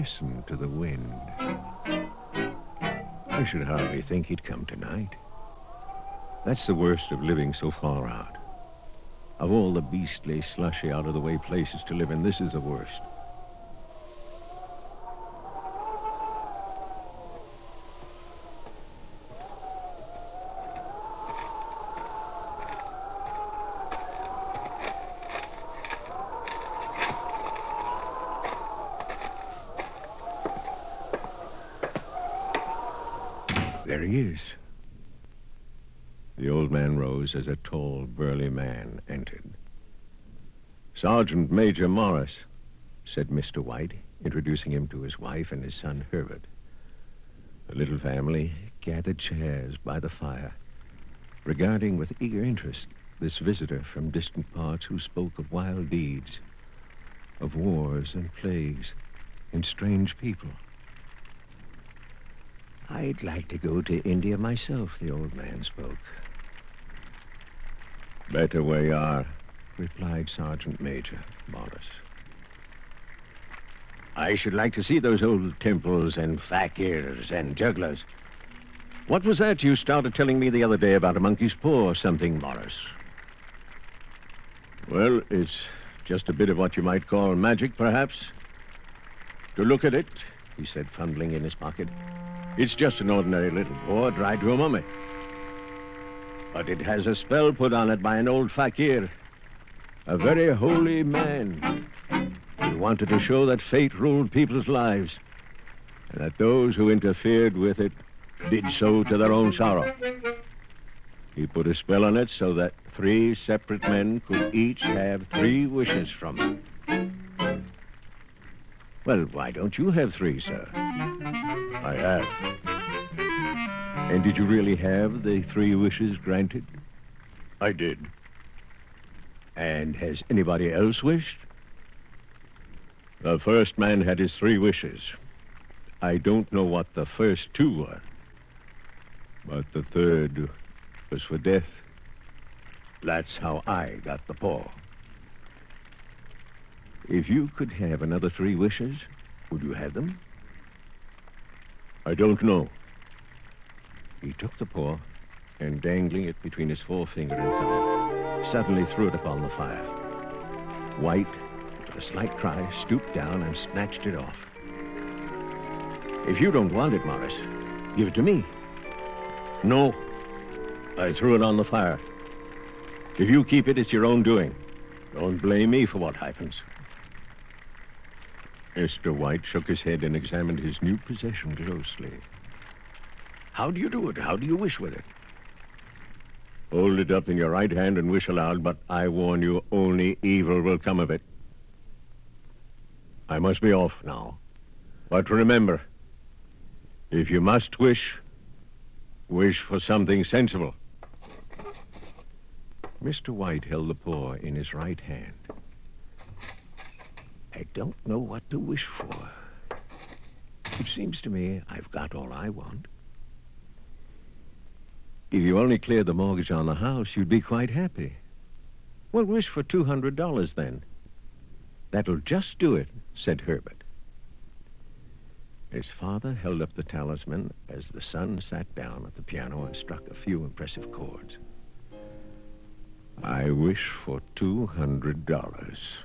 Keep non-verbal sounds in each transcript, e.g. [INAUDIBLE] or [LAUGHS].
listen to the wind. I should hardly think he'd come tonight. That's the worst of living so far out. Of all the beastly, slushy, out-of-the-way places to live in, this is the worst. There he is. The old man rose as a tall, burly man entered. Sergeant Major Morris, said Mr. White, introducing him to his wife and his son Herbert. The little family gathered chairs by the fire, regarding with eager interest this visitor from distant parts who spoke of wild deeds, of wars and plagues and strange people. I'd like to go to India myself, the old man spoke. Better where you are, replied Sergeant Major Morris. I should like to see those old temples and fakirs and jugglers. What was that you started telling me the other day about a monkey's paw or something, Morris? Well, it's just a bit of what you might call magic, perhaps. To look at it, he said, fumbling in his pocket. It's just an ordinary little paw dried to a mummy. But it has a spell put on it by an old fakir, a very holy man. He wanted to show that fate ruled people's lives, and that those who interfered with it did so to their own sorrow. He put a spell on it so that three separate men could each have three wishes from it. Well, why don't you have three, sir? I have. And did you really have the three wishes granted? I did. And has anybody else wished? The first man had his three wishes. I don't know what the first two were. But the third was for death. That's how I got the paw. If you could have another three wishes, would you have them? I don't know. He took the paw and, dangling it between his forefinger and thumb, suddenly threw it upon the fire. White, with a slight cry, stooped down and snatched it off. If you don't want it, Morris, give it to me. No. I threw it on the fire. If you keep it, it's your own doing. Don't blame me for what happens. Mr. White shook his head and examined his new possession closely. How do you do it? How do you wish with it? Hold it up in your right hand and wish aloud, but I warn you, only evil will come of it. I must be off now. But remember, if you must wish, wish for something sensible. Mr. White held the paw in his right hand. I don't know what to wish for. It seems to me I've got all I want. If you only cleared the mortgage on the house, you'd be quite happy. Well, wish for $200 then. That'll just do it, said Herbert. His father held up the talisman as the son sat down at the piano and struck a few impressive chords. I wish for $200.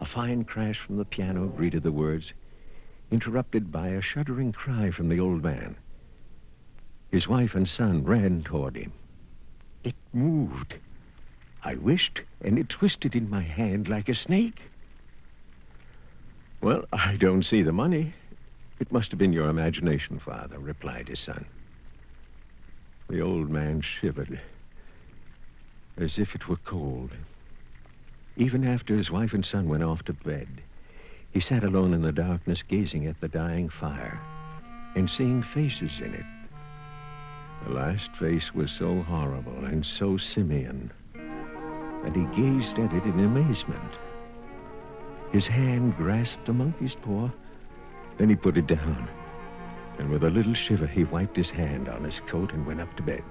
A fine crash from the piano greeted the words, interrupted by a shuddering cry from the old man. His wife and son ran toward him. It moved. I wished, and it twisted in my hand like a snake. Well, I don't see the money. It must have been your imagination, Father, replied his son. The old man shivered, as if it were cold. Even after his wife and son went off to bed, he sat alone in the darkness, gazing at the dying fire and seeing faces in it. The last face was so horrible and so simian that he gazed at it in amazement. His hand grasped a monkey's paw, then he put it down, and with a little shiver he wiped his hand on his coat and went up to bed.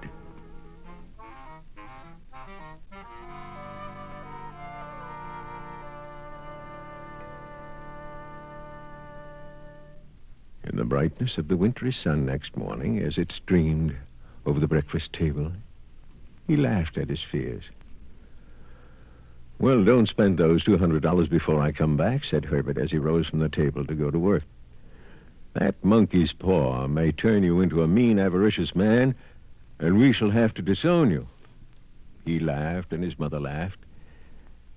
In the brightness of the wintry sun next morning, as it streamed over the breakfast table, he laughed at his fears. Well, don't spend those $200 before I come back, said Herbert as he rose from the table to go to work. That monkey's paw may turn you into a mean, avaricious man, and we shall have to disown you. He laughed, and his mother laughed,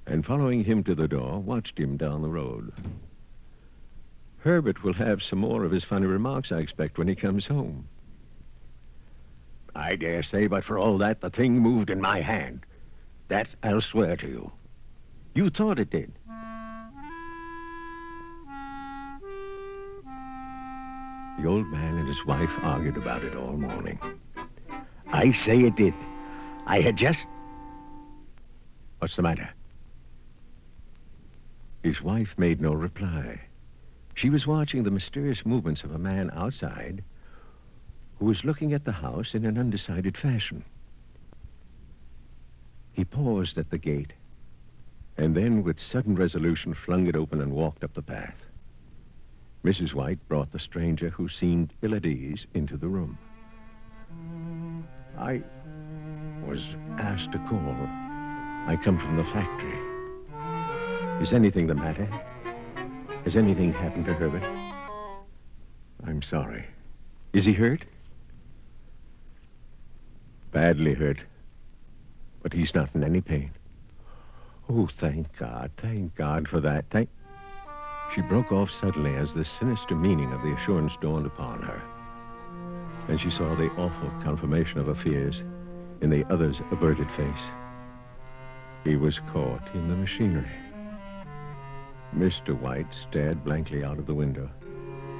and following him to the door, watched him down the road. Herbert will have some more of his funny remarks, I expect, when he comes home. I dare say, but for all that, the thing moved in my hand. That I'll swear to you. You thought it did. The old man and his wife argued about it all morning. I say it did. I had just... What's the matter? His wife made no reply. She was watching the mysterious movements of a man outside who was looking at the house in an undecided fashion. He paused at the gate and then, with sudden resolution, flung it open and walked up the path. Mrs. White brought the stranger, who seemed ill at ease, into the room. I was asked to call. I come from the factory. Is anything the matter? Has anything happened to Herbert? I'm sorry. Is he hurt? Badly hurt. But he's not in any pain. Oh, thank God. Thank God for that. Thank... She broke off suddenly as the sinister meaning of the assurance dawned upon her. And she saw the awful confirmation of her fears in the other's averted face. He was caught in the machinery. Mr. White stared blankly out of the window,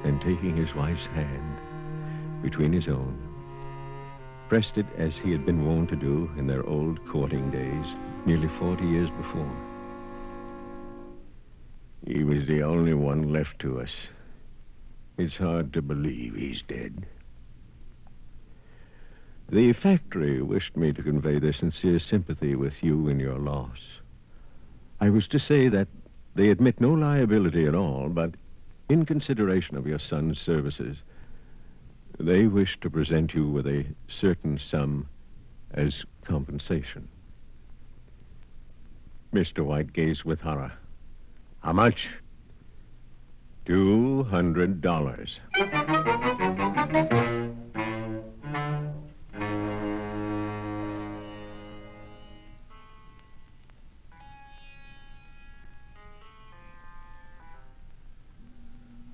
and taking his wife's hand between his own, pressed it as he had been wont to do in their old courting days, nearly 40 years before. He was the only one left to us. It's hard to believe he's dead. The factory wished me to convey their sincere sympathy with you in your loss. I was to say that they admit no liability at all, but in consideration of your son's services, they wish to present you with a certain sum as compensation. Mr. White gazed with horror. How much? Two hundred dollars.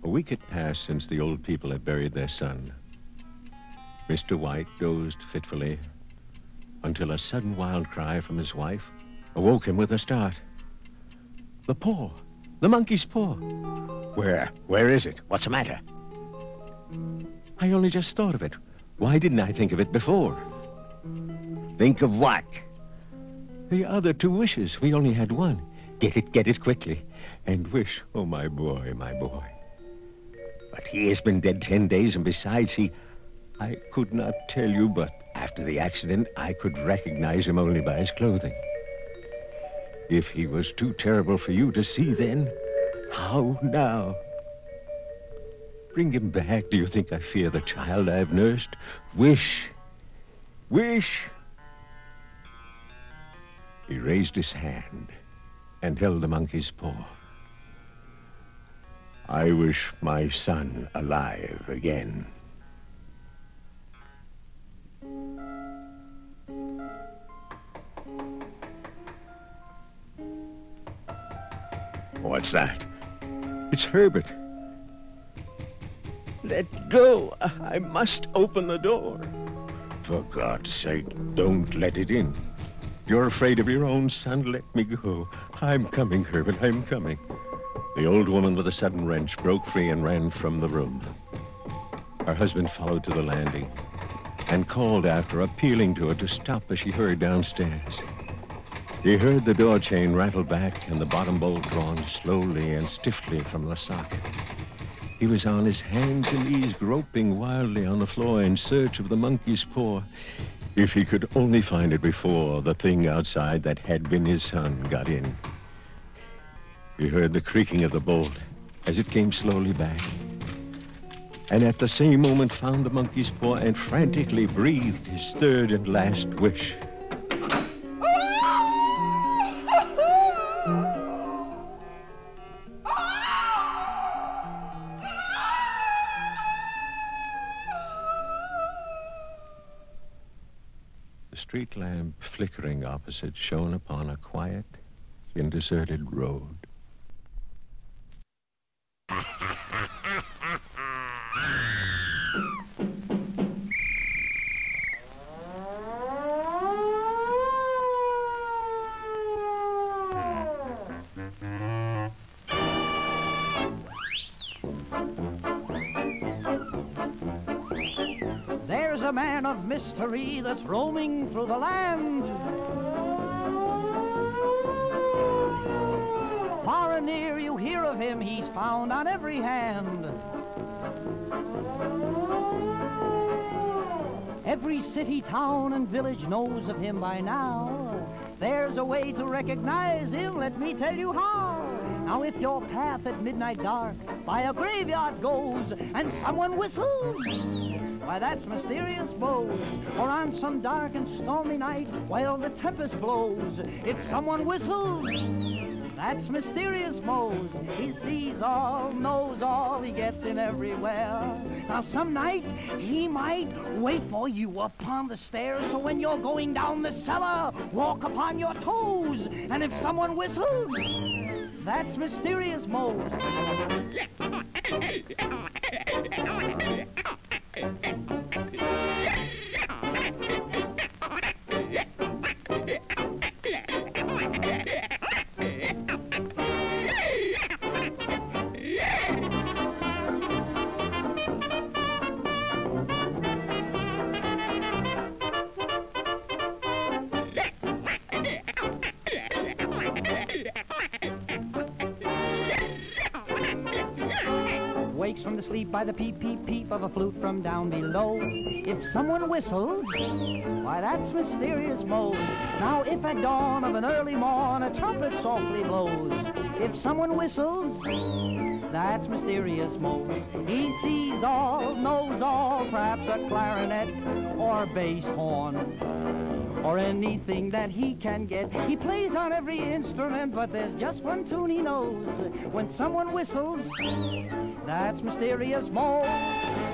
A week had passed since the old people had buried their son. Mr. White dozed fitfully until a sudden wild cry from his wife awoke him with a start. The paw. The monkey's paw. Where? Where is it? What's the matter? I only just thought of it. Why didn't I think of it before? Think of what? The other two wishes. We only had one. Get it, get it quickly. And wish, oh, my boy, my boy. But he has been dead ten days, and besides, he... I could not tell you, but after the accident, I could recognize him only by his clothing. If he was too terrible for you to see then, how now? Bring him back. Do you think I fear the child I've nursed? Wish. Wish. He raised his hand and held the monkey's paw. I wish my son alive again. What's that? It's Herbert. Let go. I must open the door. For God's sake, don't let it in. You're afraid of your own son. Let me go. I'm coming, Herbert. I'm coming. The old woman with a sudden wrench broke free and ran from the room. Her husband followed to the landing and called after, appealing to her to stop as she hurried downstairs. He heard the door chain rattle back and the bottom bolt drawn slowly and stiffly from the socket. He was on his hands and knees, groping wildly on the floor in search of the monkey's paw. If he could only find it before the thing outside that had been his son got in. He heard the creaking of the bolt as it came slowly back. and at the same moment found the monkey's paw and frantically breathed his third and last wish. Street lamp flickering opposite shone upon a quiet and deserted road. [LAUGHS] of mystery that's roaming through the land. Far and near you hear of him, he's found on every hand. Every city, town, and village knows of him by now. There's a way to recognize him, let me tell you how. Now if your path at midnight dark by a graveyard goes and someone whistles, why that's mysterious Mose. Or on some dark and stormy night while the tempest blows, if someone whistles, that's mysterious Mose. He sees all, knows all, he gets in everywhere. Now some night he might wait for you upon the stairs, so when you're going down the cellar, walk upon your toes. And if someone whistles, that's mysterious Mose. The sleep by the peep, peep, peep of a flute from down below. If someone whistles, why that's mysterious Mose. Now if at dawn of an early morn a trumpet softly blows, if someone whistles, that's mysterious Mose. He sees all, knows all, perhaps a clarinet or bass horn or anything that he can get. He plays on every instrument, but there's just one tune he knows. When someone whistles, that's mysterious Mose.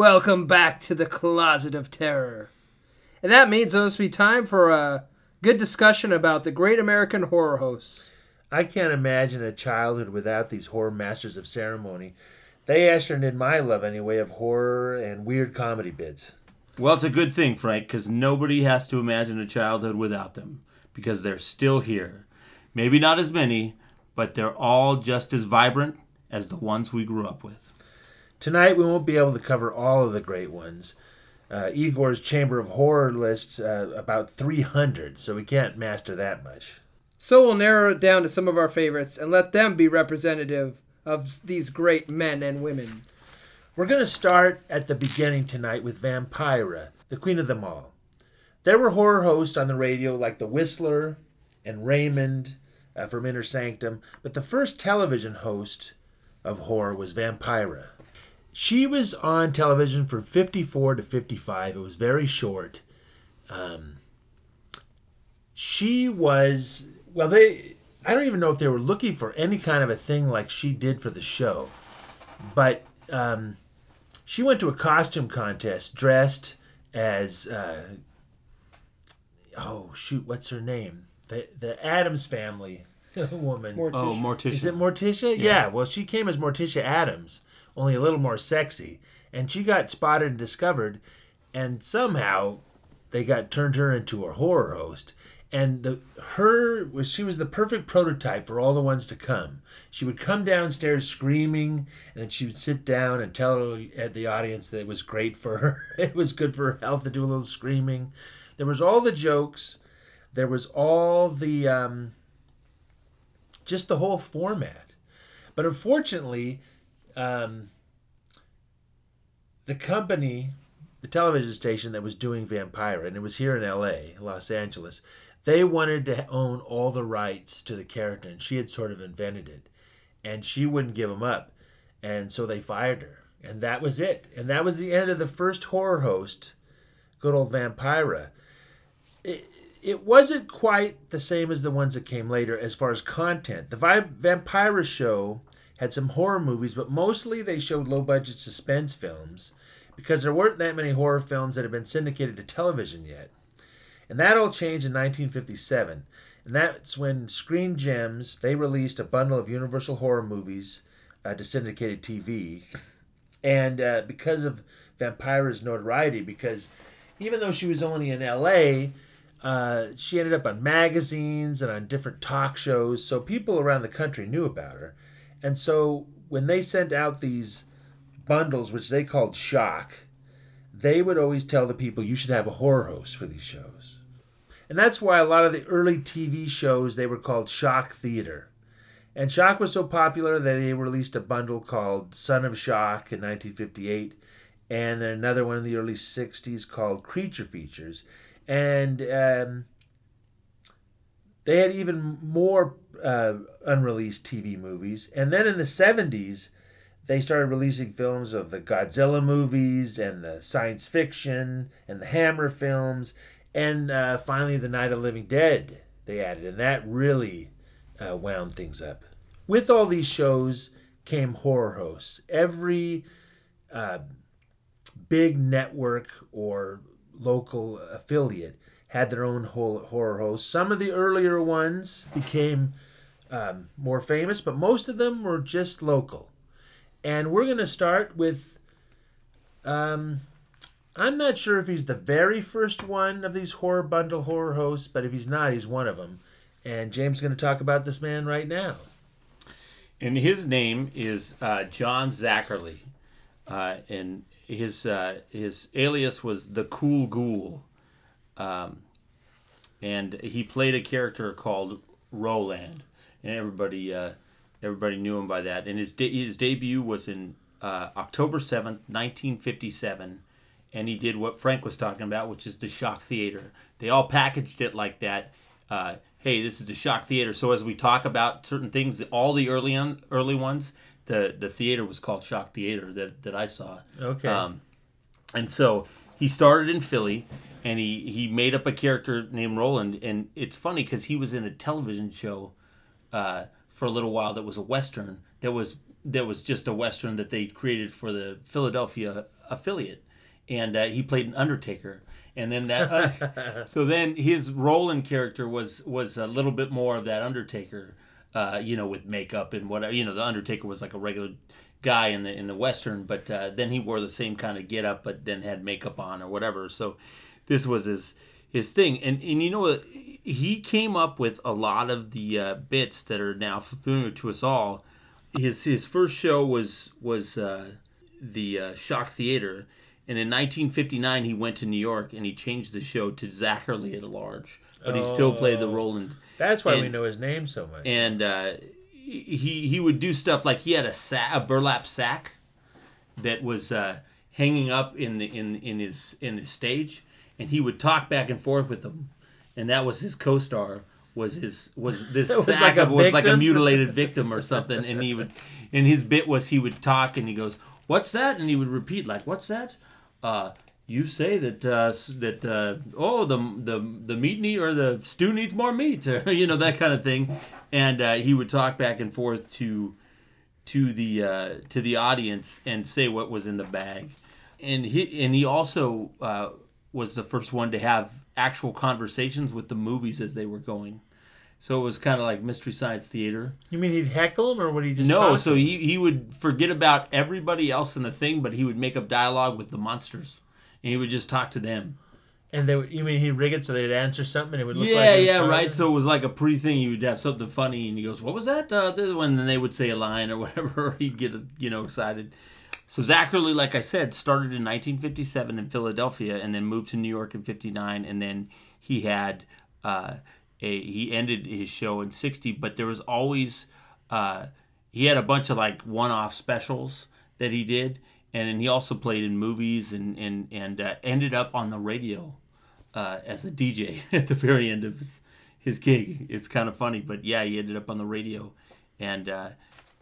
Welcome back to the Closet of Terror. And that means it must be time for a good discussion about the great American horror hosts. I can't imagine a childhood without these horror masters of ceremony. They ushered in my love, anyway, of horror and weird comedy bits. Well, it's a good thing, Frank, because nobody has to imagine a childhood without them, because they're still here. Maybe not as many, but they're all just as vibrant as the ones we grew up with. Tonight we won't be able to cover all of the great ones. Uh, Igor's Chamber of Horror lists uh, about 300, so we can't master that much. So we'll narrow it down to some of our favorites and let them be representative of these great men and women. We're going to start at the beginning tonight with Vampira, the queen of them all. There were horror hosts on the radio like The Whistler and Raymond uh, from Inner Sanctum, but the first television host of horror was Vampira. She was on television from 54 to 55. It was very short. Um, she was, well, they, I don't even know if they were looking for any kind of a thing like she did for the show, but um, she went to a costume contest dressed as, uh, oh, shoot, what's her name? The, the Addams family [LAUGHS] woman. Morticia. Oh, Morticia. Is it Morticia? Yeah. Well, she came as Morticia Addams, only a little more sexy, and she got spotted and discovered, and somehow they got turned her into a horror host. And the her was she was the perfect prototype for all the ones to come. She would come downstairs screaming, and then she would sit down and tell at the audience that it was great for her. [LAUGHS] It was good for her health to do a little screaming. There was all the jokes. There was all the um, just the whole format. But unfortunately, um, the company, the television station that was doing Vampire, and it was here in L.A., Los Angeles, they wanted to own all the rights to the character, and she had sort of invented it, and she wouldn't give them up, and so they fired her, and that was it, and that was the end of the first horror host, good old Vampira. It, it wasn't quite the same as the ones that came later as far as content. The Vi- Vampira show had some horror movies, but mostly they showed low budget suspense films because there weren't that many horror films that had been syndicated to television yet. And that all changed in 1957. And that's when Screen Gems, they released a bundle of Universal horror movies uh, to syndicated TV. And uh, because of Vampira's notoriety, because even though she was only in LA, uh, she ended up on magazines and on different talk shows, so people around the country knew about her. And so when they sent out these bundles, which they called Shock, they would always tell the people you should have a horror host for these shows. And that's why a lot of the early TV shows they were called Shock Theater. And Shock was so popular that they released a bundle called Son of Shock in 1958, and then another one in the early 60s called Creature Features and um, they had even more uh, unreleased TV movies. And then in the 70s, they started releasing films of the Godzilla movies and the science fiction and the Hammer films, and uh, finally the Night of Living Dead they added, and that really uh, wound things up. With all these shows came horror hosts. Every uh, big network or local affiliate had their own horror host. Some of the earlier ones became um, more famous, but most of them were just local. And we're going to start with. Um, I'm not sure if he's the very first one of these horror bundle horror hosts, but if he's not, he's one of them. And James is going to talk about this man right now. And his name is uh, John Zacherle. Uh, and his uh, his alias was the Cool Ghoul, um, and he played a character called Roland, and everybody uh, everybody knew him by that. And his de- his debut was in uh, October seventh, nineteen fifty seven, and he did what Frank was talking about, which is the Shock Theater. They all packaged it like that. Uh, hey, this is the Shock Theater. So as we talk about certain things, all the early on, early ones, the the theater was called Shock Theater that, that I saw. Okay. Um, and so he started in Philly, and he he made up a character named Roland, and it's funny because he was in a television show uh, for a little while that was a western that was that was just a western that they created for the Philadelphia affiliate, and uh, he played an Undertaker. And then that, [LAUGHS] so then his Roland character was was a little bit more of that Undertaker uh, you know, with makeup and whatever. You know, the Undertaker was like a regular guy in the in the western, but uh, then he wore the same kind of get up, but then had makeup on or whatever. So this was his his thing, and and you know he came up with a lot of the uh, bits that are now familiar to us all. his his first show was was uh, the uh, Shock Theater, and in 1959 he went to New York and he changed the show to Zacherley at Large, but he still played the Roland. That's why we know his name so much. And uh, he he would do stuff like he had a sa- a burlap sack that was uh, hanging up in the in in his in his stage, and he would talk back and forth with them, and that was his co-star was his was [LAUGHS] this was sack like a of was like a mutilated victim or something, and he would and his bit was he would talk and he goes what's that? And he would repeat like what's that? Uh you say that uh, that uh, oh the the the meat need or the stew needs more meat or [LAUGHS] you know that kind of thing, and uh, he would talk back and forth to to the uh, to the audience and say what was in the bag, and he and he also uh, was the first one to have actual conversations with the movies as they were going, so it was kind of like mystery science theater. you mean he'd heckle him, or would he just No, talk so he, he would forget about everybody else in the thing, but he would make up dialogue with the monsters, and he would just talk to them. And they would, you mean he'd rig it so they'd answer something and it would look yeah, like was yeah, right. So it was like a pre thing. You would have something funny, and he goes, "What was that?" Uh, this one, and then they would say a line or [LAUGHS] whatever. He'd get you know excited. So Zacherley, like I said, started in 1957 in Philadelphia, and then moved to New York in '59, and then he had uh, a he ended his show in '60. But there was always uh, he had a bunch of like one-off specials that he did, and then he also played in movies and and and uh, ended up on the radio uh, as a DJ [LAUGHS] at the very end of his, his gig. It's kind of funny, but yeah, he ended up on the radio, and uh,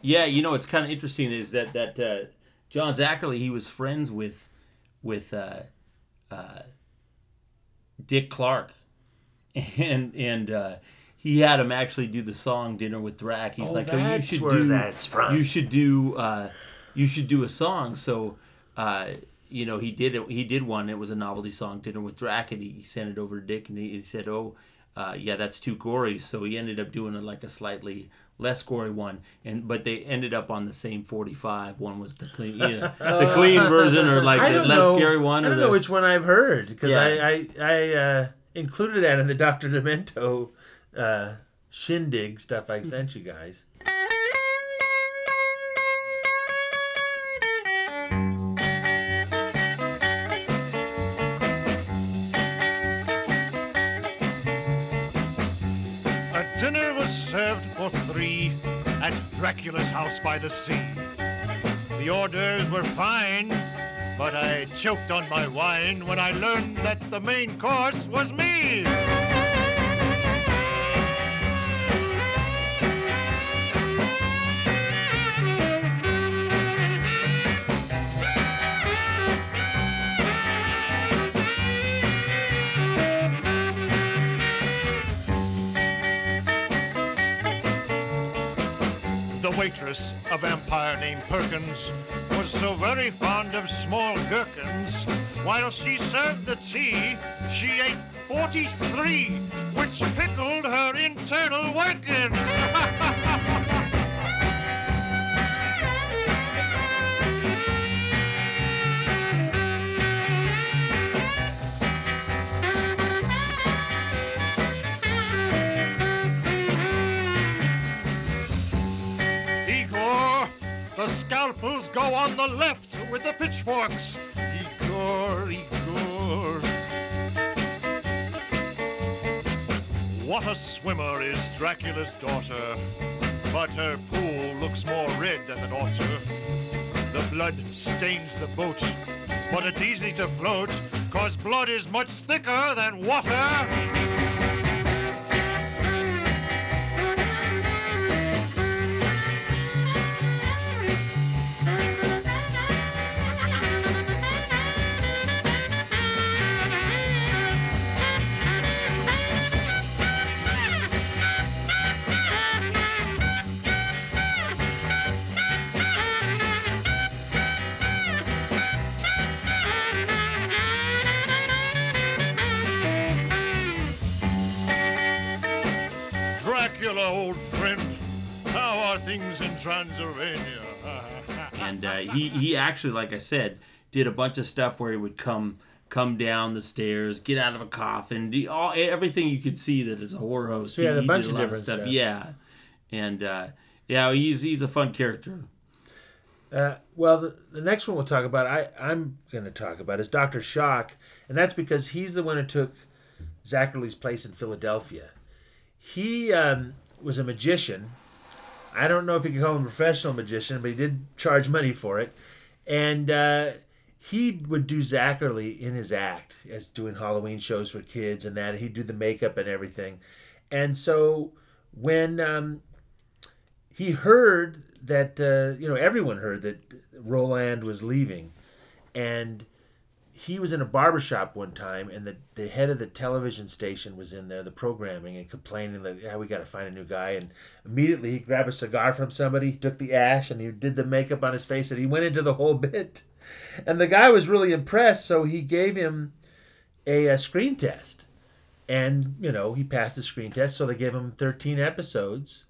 yeah, you know, it's kind of interesting is that that uh, John Zacherley he was friends with with uh, uh, Dick Clark, [LAUGHS] and and uh, he had him actually do the song "Dinner with Drac." He's Oh, like, "Oh, you should do that's from." you should do uh, you should do a song." So. Uh, you know, he did it. He did one. It was a novelty song, "Dinner with Drac," and he, he sent it over to Dick, and he, he said, "Oh, uh, yeah, that's too gory." So he ended up doing a, like a slightly less gory one, and but they ended up on the same forty-five. One was the clean, yeah, [LAUGHS] the clean version, or like I the less know. scary one. I don't the, know which one I've heard because Yeah. I I, I uh, included that in the [LAUGHS] Doctor Demento uh, shindig stuff I sent you guys. Dracula's house by the sea. The orders were fine, but I choked on my wine when I learned that the main course was me. Waitress, a vampire named Perkins, was so very fond of small gherkins. While she served the tea, she ate 43, which pickled her internal workings. [LAUGHS] the scalpels go on the left with the pitchforks. Igor, Igor. What a swimmer is Dracula's daughter, but her pool looks more red than the water. The blood stains the boat, but it's easy to float, cause blood is much thicker than water. Dracula, old friend, how are things in Transylvania? [LAUGHS] and uh, he he actually, like I said, did a bunch of stuff where he would come come down the stairs, get out of a coffin, do all everything you could see that is a horror host. So he had a bunch did of lot different stuff. Yeah, and uh, Yeah, he's he's a fun character. Uh, well, the, the next one we'll talk about, I, I'm going to talk about, is Dr. Shock. And that's because he's the one who took Zacherley's place in Philadelphia. He um, was a magician. I don't know if you could call him a professional magician, but he did charge money for it. And uh, he would do Zacherley in his act as doing Halloween shows for kids and that. He'd do the makeup and everything. And so when um, he heard that uh, you know everyone heard that Roland was leaving, and he was in a barbershop one time, and the, the head of the television station was in there, the programming, and complaining that yeah we got to find a new guy, and immediately he grabbed a cigar from somebody, took the ash, and he did the makeup on his face, and he went into the whole [LAUGHS] bit, and the guy was really impressed, so he gave him a, a screen test, and you know he passed the screen test, so they gave him thirteen episodes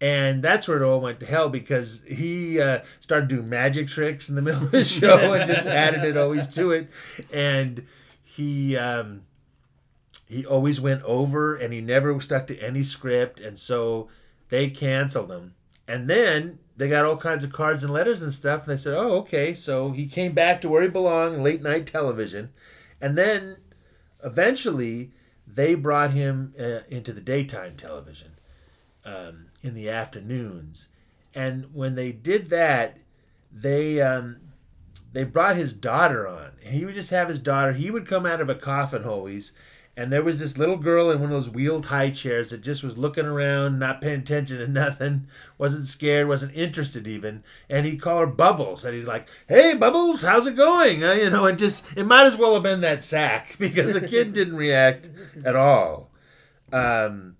and that's where it all went to hell because he uh, started doing magic tricks in the [LAUGHS] middle of the show and just added it always to it. And he um, he always went over and he never stuck to any script. And so they canceled him. And then they got all kinds of cards and letters and stuff. And they said oh okay. So he came back to where he belonged late night television. And then eventually they brought him uh, into the daytime television. Um, in the afternoons. And when they did that, they um, they brought his daughter on. He would just have his daughter. He would come out of a coffin always, and there was this little girl in one of those wheeled high chairs that just was looking around, not paying attention to nothing, [LAUGHS] wasn't scared, wasn't interested even. And he'd call her Bubbles, and he'd like, "Hey, Bubbles, how's it going?" Uh, you know, and just it might as well have been that sack [LAUGHS] because the kid didn't react at all. Um,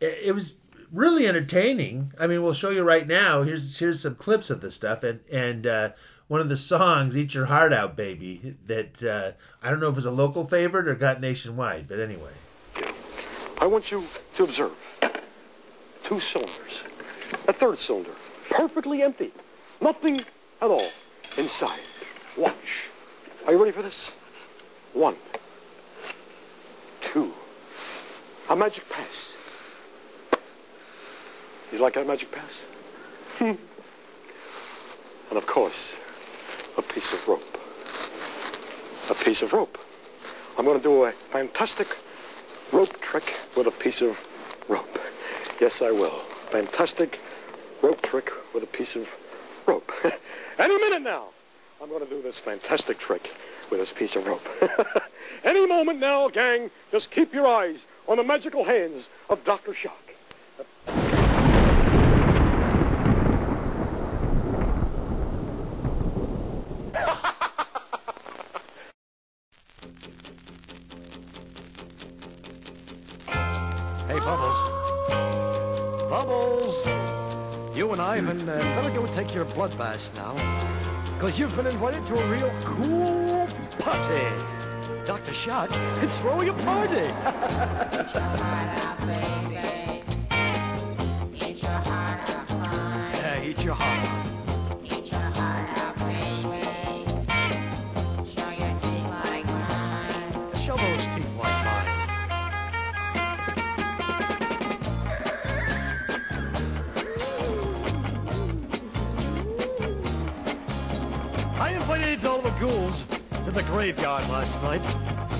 it, it was really entertaining. I mean, we'll show you right now. Here's here's some clips of this stuff, and and uh, one of the songs, "Eat Your Heart Out, Baby," that uh, I don't know if it was a local favorite or got nationwide, but anyway. I want you to observe two cylinders, a third cylinder, perfectly empty, nothing at all inside. Watch. Are you ready for this? One, two, a magic pass. You like that magic pass? Hmm. and of course, a piece of rope. A piece of rope. I'm going to do a fantastic rope trick with a piece of rope. Yes, I will. Fantastic rope trick with a piece of rope. [LAUGHS] Any minute now, I'm going to do this fantastic trick with this piece of rope. [LAUGHS] Any moment now, gang, just keep your eyes on the magical hands of Dr. Shock. Bubbles! You and Ivan uh, better go take your blood baths now. Because you've been invited to a real cool party. Dr. Shock is throwing a party. [LAUGHS] yeah, eat your heart out. Ghouls to the graveyard last night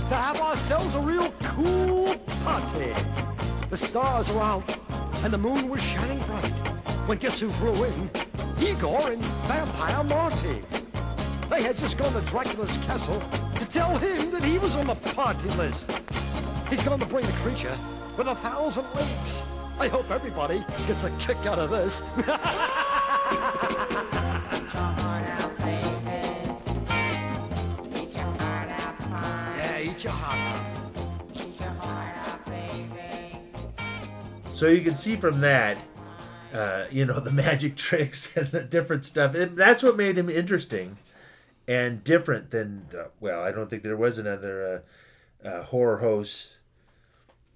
to have ourselves a real cool party. The stars were out and the moon was shining bright. When guess who flew in? Igor and Vampire Marty. They had just gone to Dracula's castle to tell him that he was on the party list. He's going to bring the creature with a thousand legs. I hope everybody gets a kick out of this. [LAUGHS] So you can see from that, uh, you know, [LAUGHS] the magic tricks and the different stuff. And that's what made him interesting and different than, uh, well, I don't think there was another uh, uh, horror host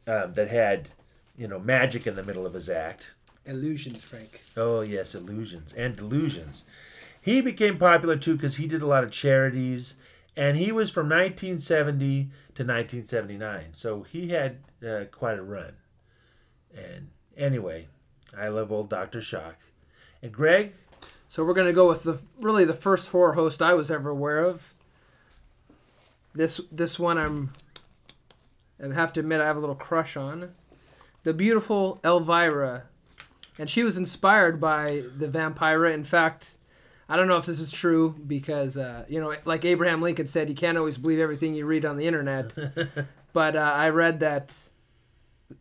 um, that had, you know, magic in the middle of his act. Illusions, Frank. Oh, yes, illusions and delusions. He became popular too because he did a lot of charities, and he was from 1970 to 1979. So he had uh, quite a run. And anyway, I love old Doctor Shock. And Greg, So we're gonna go with the really the first horror host I was ever aware of. This this one I'm I have to admit I have a little crush on. The beautiful Elvira. And she was inspired by the Vampira. In fact, I don't know if this is true because uh, you know, like Abraham Lincoln said, you can't always believe everything you read on the internet. [LAUGHS] but uh, I read that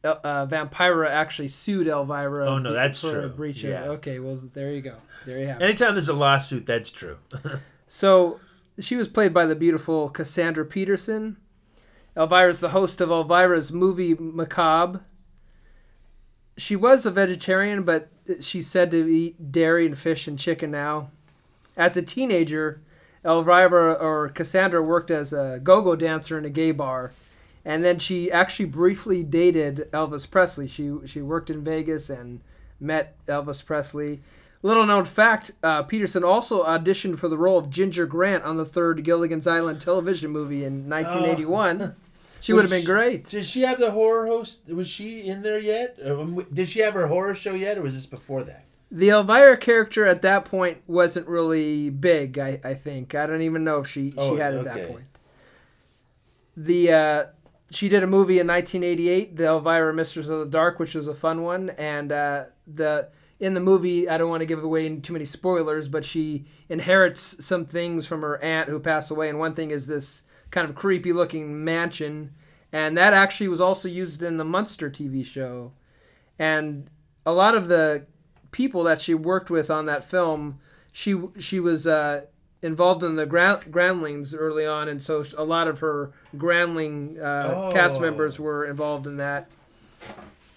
uh, Vampira actually sued Elvira. Oh, no, that's for a true. breach Yeah. of. Okay, well there you go. There you have it. anytime there's a lawsuit, that's true. [LAUGHS] So she was played by the beautiful Cassandra Peterson. Elvira's the host of Elvira's movie Macabre. She was a vegetarian, but she's said to eat dairy and fish and chicken now. As a teenager, Elvira or Cassandra worked as a go-go dancer in a gay bar, and then she actually briefly dated Elvis Presley. She she worked in Vegas and met Elvis Presley. Little known fact: uh, Peterson also auditioned for the role of Ginger Grant on the third Gilligan's Island television movie in 1981. [LAUGHS] She would have been great. Did she have the horror host? Was she in there yet? Did she have her horror show yet, or was this before that? The Elvira character at that point wasn't really big. I, I think I don't even know if she Oh, she had at that point. The uh, she did a movie in 1988, The Elvira Mistress of the Dark, which was a fun one, and uh, the in the movie I don't want to give away too many spoilers, but she inherits some things from her aunt who passed away, and one thing is this kind of creepy looking mansion, and that actually was also used in the Munster TV show, and a lot of the people that she worked with on that film, she she was uh, involved in the Gra- Groundlings early on, and so a lot of her Groundling uh, cast Oh. members were involved in that,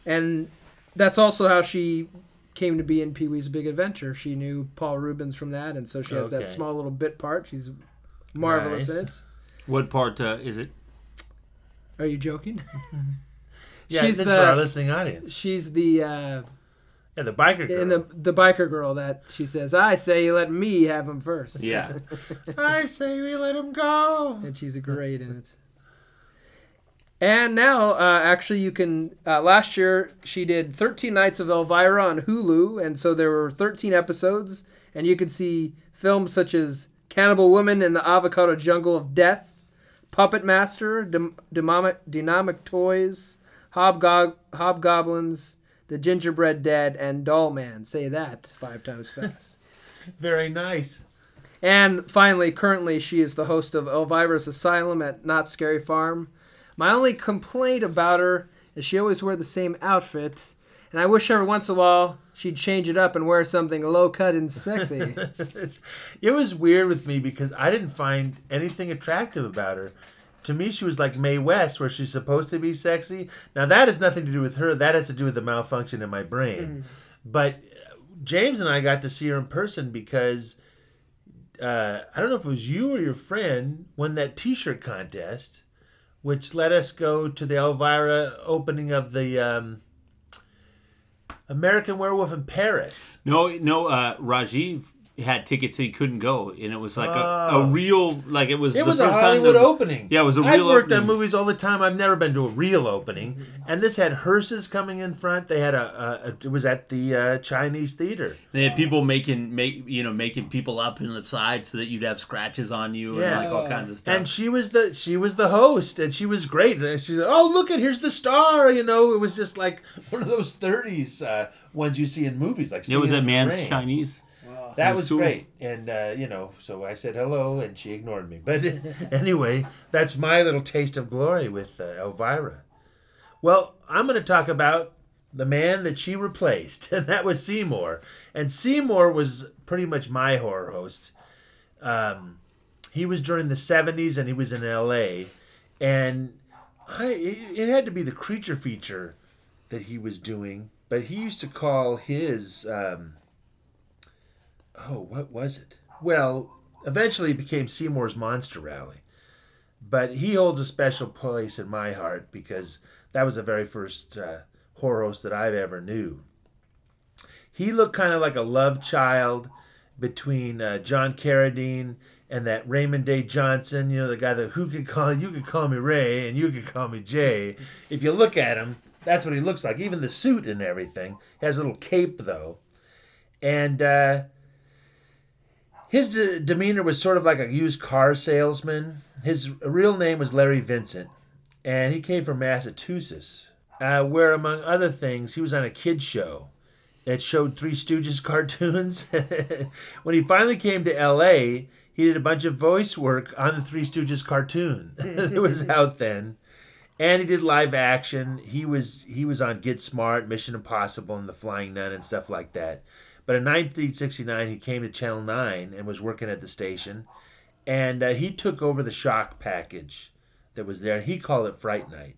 and that's also how she came to be in Pee Wee's Big Adventure. She knew Paul Reubens from that, and so she has that small little bit part. She's marvelous in it. What part uh, is it? Are you joking? [LAUGHS] Yeah, She's this the- for our listening audience. She's the uh, Yeah, the biker girl. in the the biker girl that she says, "I say you let me have him first. Yeah. [LAUGHS] I say we let him go. and she's great in it. And now, uh, actually, you can. Uh, last year, she did 13 Nights of Elvira on Hulu, and so there were 13 episodes, and you can see films such as Cannibal Woman in the Avocado Jungle of Death, Puppet Master, Dem- Demonic, Dynamic Toys, Hobgob- Hobgoblins, The Gingerbread Dead, and Doll Man. Say that five times [LAUGHS] fast. Very nice. And finally, currently, she is the host of Elvira's Asylum at Knott's Scary Farm. My only complaint about her is she always wear the same outfit, and I wish every once in a while she'd change it up and wear something low cut and sexy. [LAUGHS] it was weird with me because I didn't find anything attractive about her. To me, she was like Mae West, where she's supposed to be sexy. Now that has nothing to do with her. That has to do with the malfunction in my brain. But uh, James and I got to see her in person because uh, I don't know if it was you or your friend won that T-shirt contest, which let us go to the Elvira opening of the um, American Werewolf in Paris. No, no. Uh, Rajiv had tickets he couldn't go, and it was like a, a Oh. real like it was. It was a Hollywood opening. Yeah, it was a I've real I worked on movies all the time. I've never been to a real opening. And this had hearses coming in front. They had a, a, a it was at the uh, Chinese theater. They had people making make you know making people up in the side so that you'd have scratches on you Yeah. and like all kinds of stuff. And she was the she was the host, and she was great. And she said, "Oh, look at here's the star." You know, it was just like one of those '30s uh, ones you see in movies, like it was a man's Chinese. That was cool. great, and uh, you know, so I said hello, and she ignored me. But [LAUGHS] anyway, that's my little taste of glory with uh, Elvira. Well, I'm going to talk about the man that she replaced, [LAUGHS] and that was Seymour. And Seymour was pretty much my horror host. Um, he was during the 70s, and he was in L.A. And I, it, it had to be the creature feature that he was doing, but he used to call his. Um, oh, what was it? Well, eventually it became Seymour's Monster Rally. But he holds a special place in my heart because that was the very first uh, horror host that I've ever knew. He looked kind of like a love child between uh, John Carradine and that Raymond J. Johnson. You know, the guy that who could call you could call me Ray and you could call me Jay. If you look at him, that's what he looks like. Even the suit and everything. He has a little cape though, and uh, his de- demeanor was sort of like a used car salesman. His real name was Larry Vincent, and he came from Massachusetts, uh, where among other things he was on a kids show that showed Three Stooges [LAUGHS] cartoons. [LAUGHS] when he finally came to L.A., he did a bunch of voice work on the Three Stooges cartoon. [LAUGHS] it was out then and he did live action. He was he was on Get Smart, Mission Impossible, and The Flying Nun and stuff like that. But in 1969, he came to Channel Nine and was working at the station, and uh, he took over the shock package that was there. He called it Fright Night.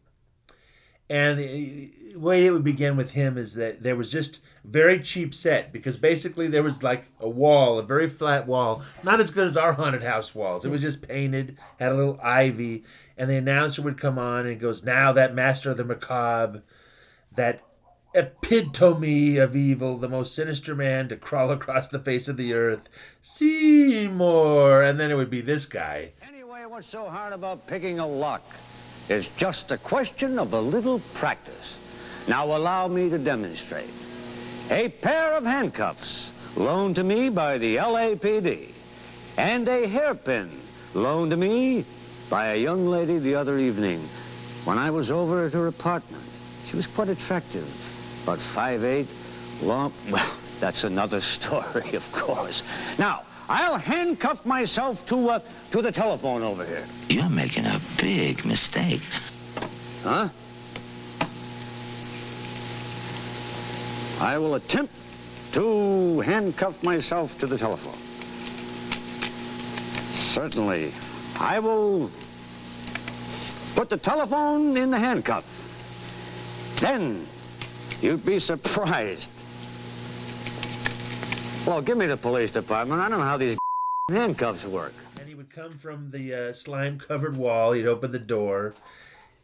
And the way it would begin with him is that there was just very cheap set because basically there was like a wall, a very flat wall, not as good as our haunted house walls. It was just painted, had a little ivy, and the announcer would come on and goes, "Now that master of the macabre, that epitome of evil, the most sinister man to crawl across the face of the earth, Seymour," and then it would be this guy. Anyway, what's so hard about picking a lock? It's just a question of a little practice. Now allow me to demonstrate. A pair of handcuffs loaned to me by the LAPD and a hairpin loaned to me by a young lady the other evening when I was over at her apartment. She was quite attractive, about 5'8", long, well, that's another story, of course. Now, I'll handcuff myself to, uh, to the telephone over here. You're making a big mistake. Huh? I will attempt to handcuff myself to the telephone. Certainly. I will put the telephone in the handcuff. Then you'd be surprised. Well, give me the police department. I don't know how these [LAUGHS] handcuffs work. and he would come from the uh, slime covered wall. He'd open the door,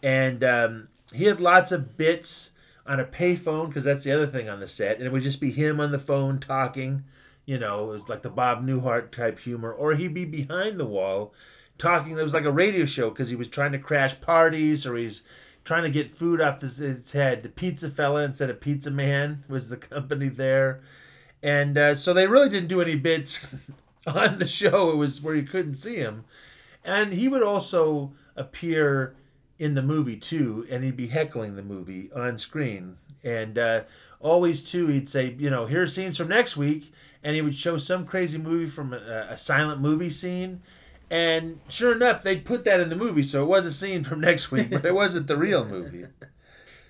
and um, he had lots of bits on a payphone because that's the other thing on the set, and it would just be him on the phone talking. You know, it was like the Bob Newhart type humor, or he'd be behind the wall talking. It was like a radio show because he was trying to crash parties, or he's trying to get food off his, his head. The Pizza Fella instead of Pizza Man was the company there. And uh, so they really didn't do any bits [LAUGHS] on the show. It was where you couldn't see him. And he would also appear in the movie too, and he'd be heckling the movie on screen. And uh, always too, he'd say, you know, here's scenes from next week, and he would show some crazy movie from a, a silent movie scene. And sure enough, they'd put that in the movie, so it was a scene from next week, but it wasn't the real movie. [LAUGHS]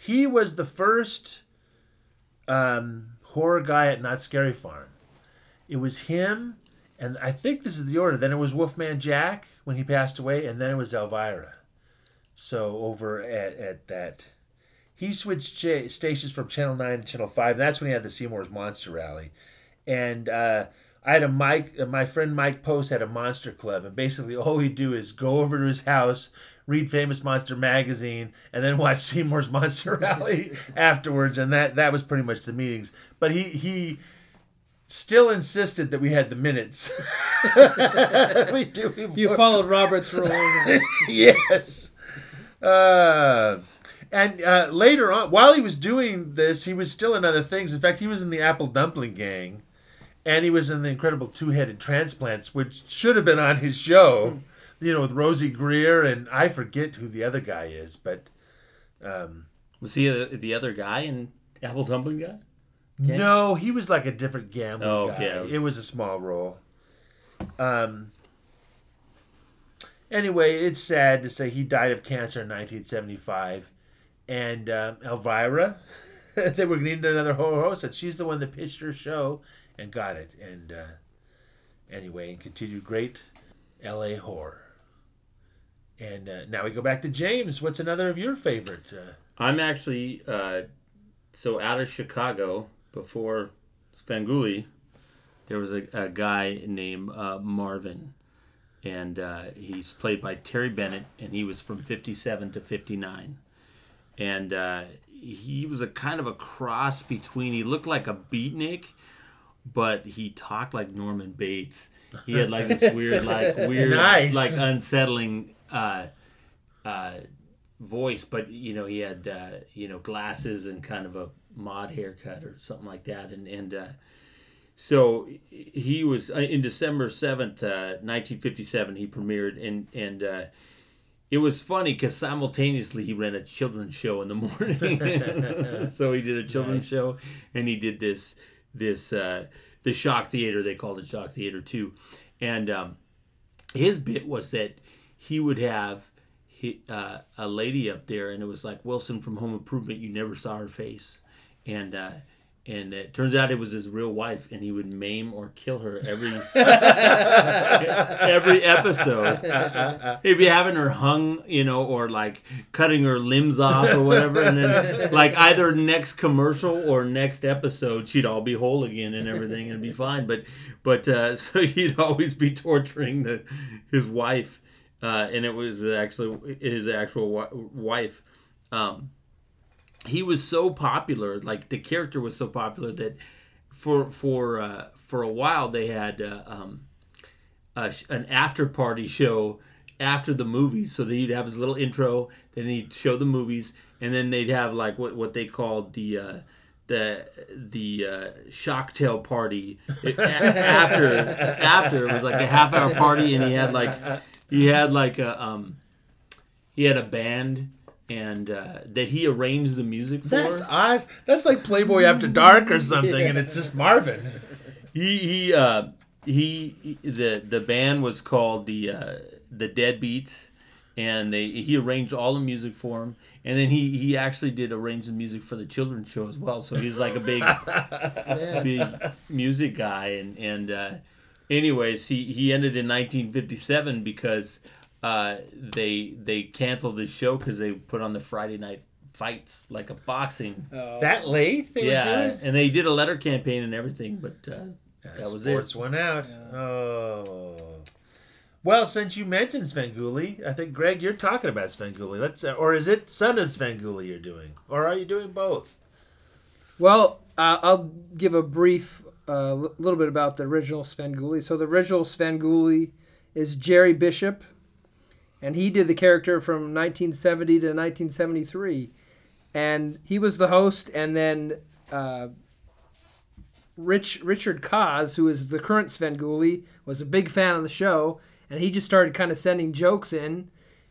He was the first um, horror guy at Knott's Scary Farm. It was him, and I think this is the order. Then it was Wolfman Jack when he passed away, and then it was Elvira. So over at, at that, he switched stations from Channel Nine to Channel Five. And that's when he had the Seymour's Monster Rally, and uh, I had a Mike. uh, My friend Mike Post had a Monster Club, and basically all we'd do is go over to his house, read Famous Monster magazine, and then watch [LAUGHS] Seymour's Monster Rally [LAUGHS] afterwards. And that that was pretty much the meetings. But he he still insisted that we had the minutes. [LAUGHS] we do. we You followed Robert's rules. yes. Uh, and uh, later on, while he was doing this, he was still in other things. In fact, he was in the Apple Dumpling Gang, and he was in the Incredible Two-Headed Transplants, which should have been on his show. You know, with Rosey Grier and I forget who the other guy is, but um, Was he uh, the other guy in Apple Dumpling Guy? No, he was like a different gambling Oh, guy. okay. It was a small role. Um. Anyway, it's sad to say he died of cancer in 1975, and um, Elvira, [LAUGHS] they were going to needing another horror host, and she's the one that pitched her show and got it. And uh, anyway, and continued great L.A. horror. And uh, now we go back to James. What's another of your favorite? Uh, I'm actually uh, so out of Chicago before Svengoolie. There was a, a guy named uh, Marvin, and uh, he's played by Terry Bennett, and he was from '57 to '59, and uh, he was a kind of a cross between. He looked like a beatnik, but he talked like Norman Bates. He had like this weird, like [LAUGHS] weird, Nice. like unsettling. Uh, uh, voice, but you know he had uh, you know glasses and kind of a mod haircut or something like that, and and uh, so he was uh, in December seventh, uh, nineteen fifty seven. He premiered, and and uh, it was funny because simultaneously he ran a children's show in the morning. [LAUGHS] so he did a children's Nice. show, and he did this this uh, the shock theater. They called it shock theater too, and um, his bit was that he would have he, uh, a lady up there, and it was like Wilson from Home Improvement. You never saw her face, and uh, and it turns out it was his real wife, and he would maim or kill her every [LAUGHS] every episode. He'd be having her hung, you know, or like cutting her limbs off or whatever, and then like either next commercial or next episode, she'd all be whole again and everything, and be fine. But but uh, [LAUGHS] so he'd always be torturing the his wife, uh, and it was actually his actual wi- wife. Um, he was so popular, like the character was so popular that for for uh, for a while they had uh, um, a, an after party show after the movies. So that he'd have his little intro, then he'd show the movies, and then they'd have like what what they called the. Uh, the the uh, shocktail party [LAUGHS] It- after after it was like a half hour party and he had like he had like a um he had a band and uh, that he arranged the music for That's odd. That's like Playboy After Dark or something, and it's just Marvin. [LAUGHS] he he uh he he- the the band was called the uh the Deadbeats and they he arranged all the music for him and then he he actually did arrange the music for the children's show as well so he's like a big [LAUGHS] big music guy and and uh anyways he he ended in 1957 because uh they they canceled the show because they put on the Friday night fights like a boxing That late? They yeah were doing? and they did a letter campaign and everything but uh that was Sports it went out. Oh. Well, since you mentioned Svengoolie, I think Greg, you're talking about Svengoolie. Let's, uh, or is it Son of Svengoolie you're doing, or are you doing both? Well, uh, I'll give a brief uh, li- little bit about the original Svengoolie. So the original Svengoolie is Jerry Bishop, and he did the character from 1970 to 1973, and he was the host. And then uh, Rich Richard Koz, who is the current Sven Svengoolie, was a big fan of the show, and he just started kind of sending jokes in,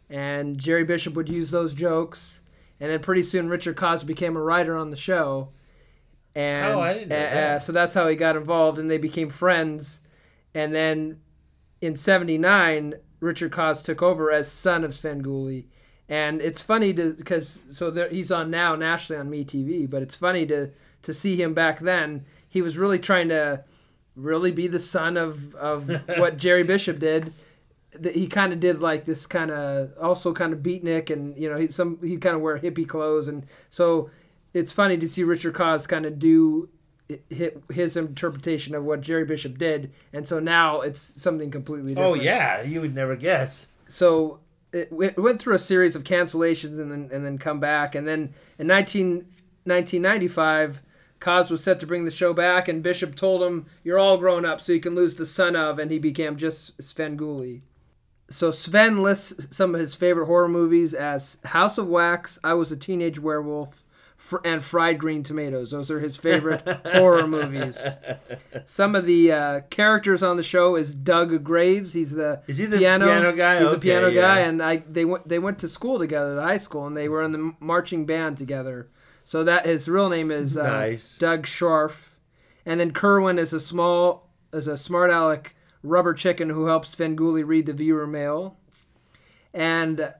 and Jerry Bishop would use those jokes, and then pretty soon Richard Koz became a writer on the show. And Oh, I didn't know uh, that. uh, so that's how he got involved, and they became friends. And then in '79, Richard Koz took over as son of Sven Svengoolie. And it's funny to because so there, he's on now nationally on MeTV, but it's funny to to see him back then. He was really trying to really be the son of of [LAUGHS] what Jerry Bishop did. That He kind of did like this kind of also kind of beatnik, and you know he some he kind of wear hippie clothes, and so it's funny to see Richard Koz kind of do his interpretation of what Jerry Bishop did, and so now it's something completely oh, different. Oh yeah, you would never guess. So it, it went through a series of cancellations and then and then come back, and then in 19, 1995, Koz was set to bring the show back, and Bishop told him, "You're all grown up, so you can lose the son of," and he became just Svengoolie. So Sven lists some of his favorite horror movies as House of Wax, I Was a Teenage Werewolf, fr- and Fried Green Tomatoes. Those are his favorite horror movies. [LAUGHS] Some of the uh, characters on the show is Doug Graves. He's the Is he the piano guy? He's a Okay, piano guy, and I they went they went to school together at high school, and they were in the marching band together. So that his real name is uh, Nice. Doug Scharf, and then Kerwyn is a small is a smart aleck rubber chicken who helps Svengoolie read the viewer mail. And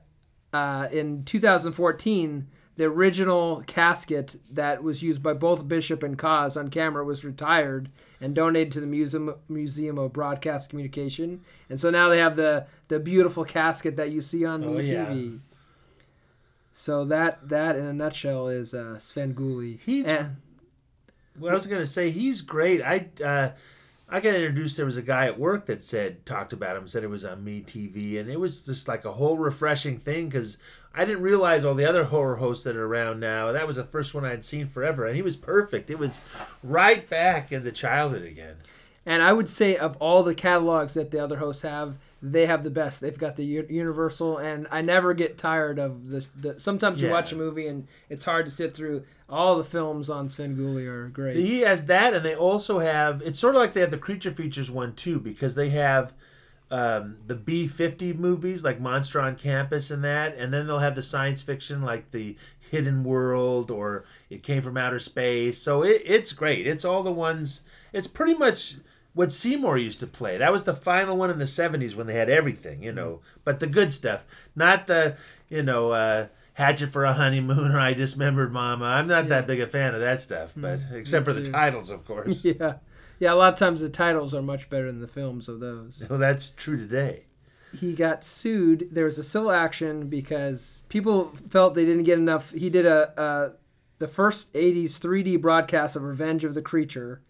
uh, in 2014, the original casket that was used by both Bishop and Koz on camera was retired and donated to the Museum Museum of Broadcast Communication. And so now they have the the beautiful casket that you see on Oh, MeTV. yeah. So that that in a nutshell is uh, Svengoolie. He's- And- Well, I was gonna say he's great. I uh, I got introduced. There was a guy at work that said talked about him, said it was on Me TV, and it was just like a whole refreshing thing because I didn't realize all the other horror hosts that are around now. That was the first one I'd seen forever, and he was perfect. It was right back in the childhood again. And I would say of all the catalogs that the other hosts have, they have the best. They've got the u- universal, and I never get tired of the. the sometimes you Yeah. watch a movie and it's hard to sit through. All the films on Sven Svengoolie are great. He has that, and they also have. It's sort of like they have the creature features one too, because they have um, the B fifty movies like Monster on Campus and that, and then they'll have the science fiction like the Hidden World or It Came from Outer Space. So it, it's great. It's all the ones. It's pretty much what Seymour used to play. That was the final one in the seventies when they had everything, you know. But the good stuff, not the you know. Uh, Hatchet for a honeymoon, or I dismembered Mama. I'm not that big a fan of that stuff, but except for the titles, of course. [LAUGHS] yeah, yeah. A lot of times the titles are much better than the films of those. Well, that's true today. he got sued. There was a civil action because people felt they didn't get enough. He did a, a the first '80s 3D broadcast of Revenge of the Creature,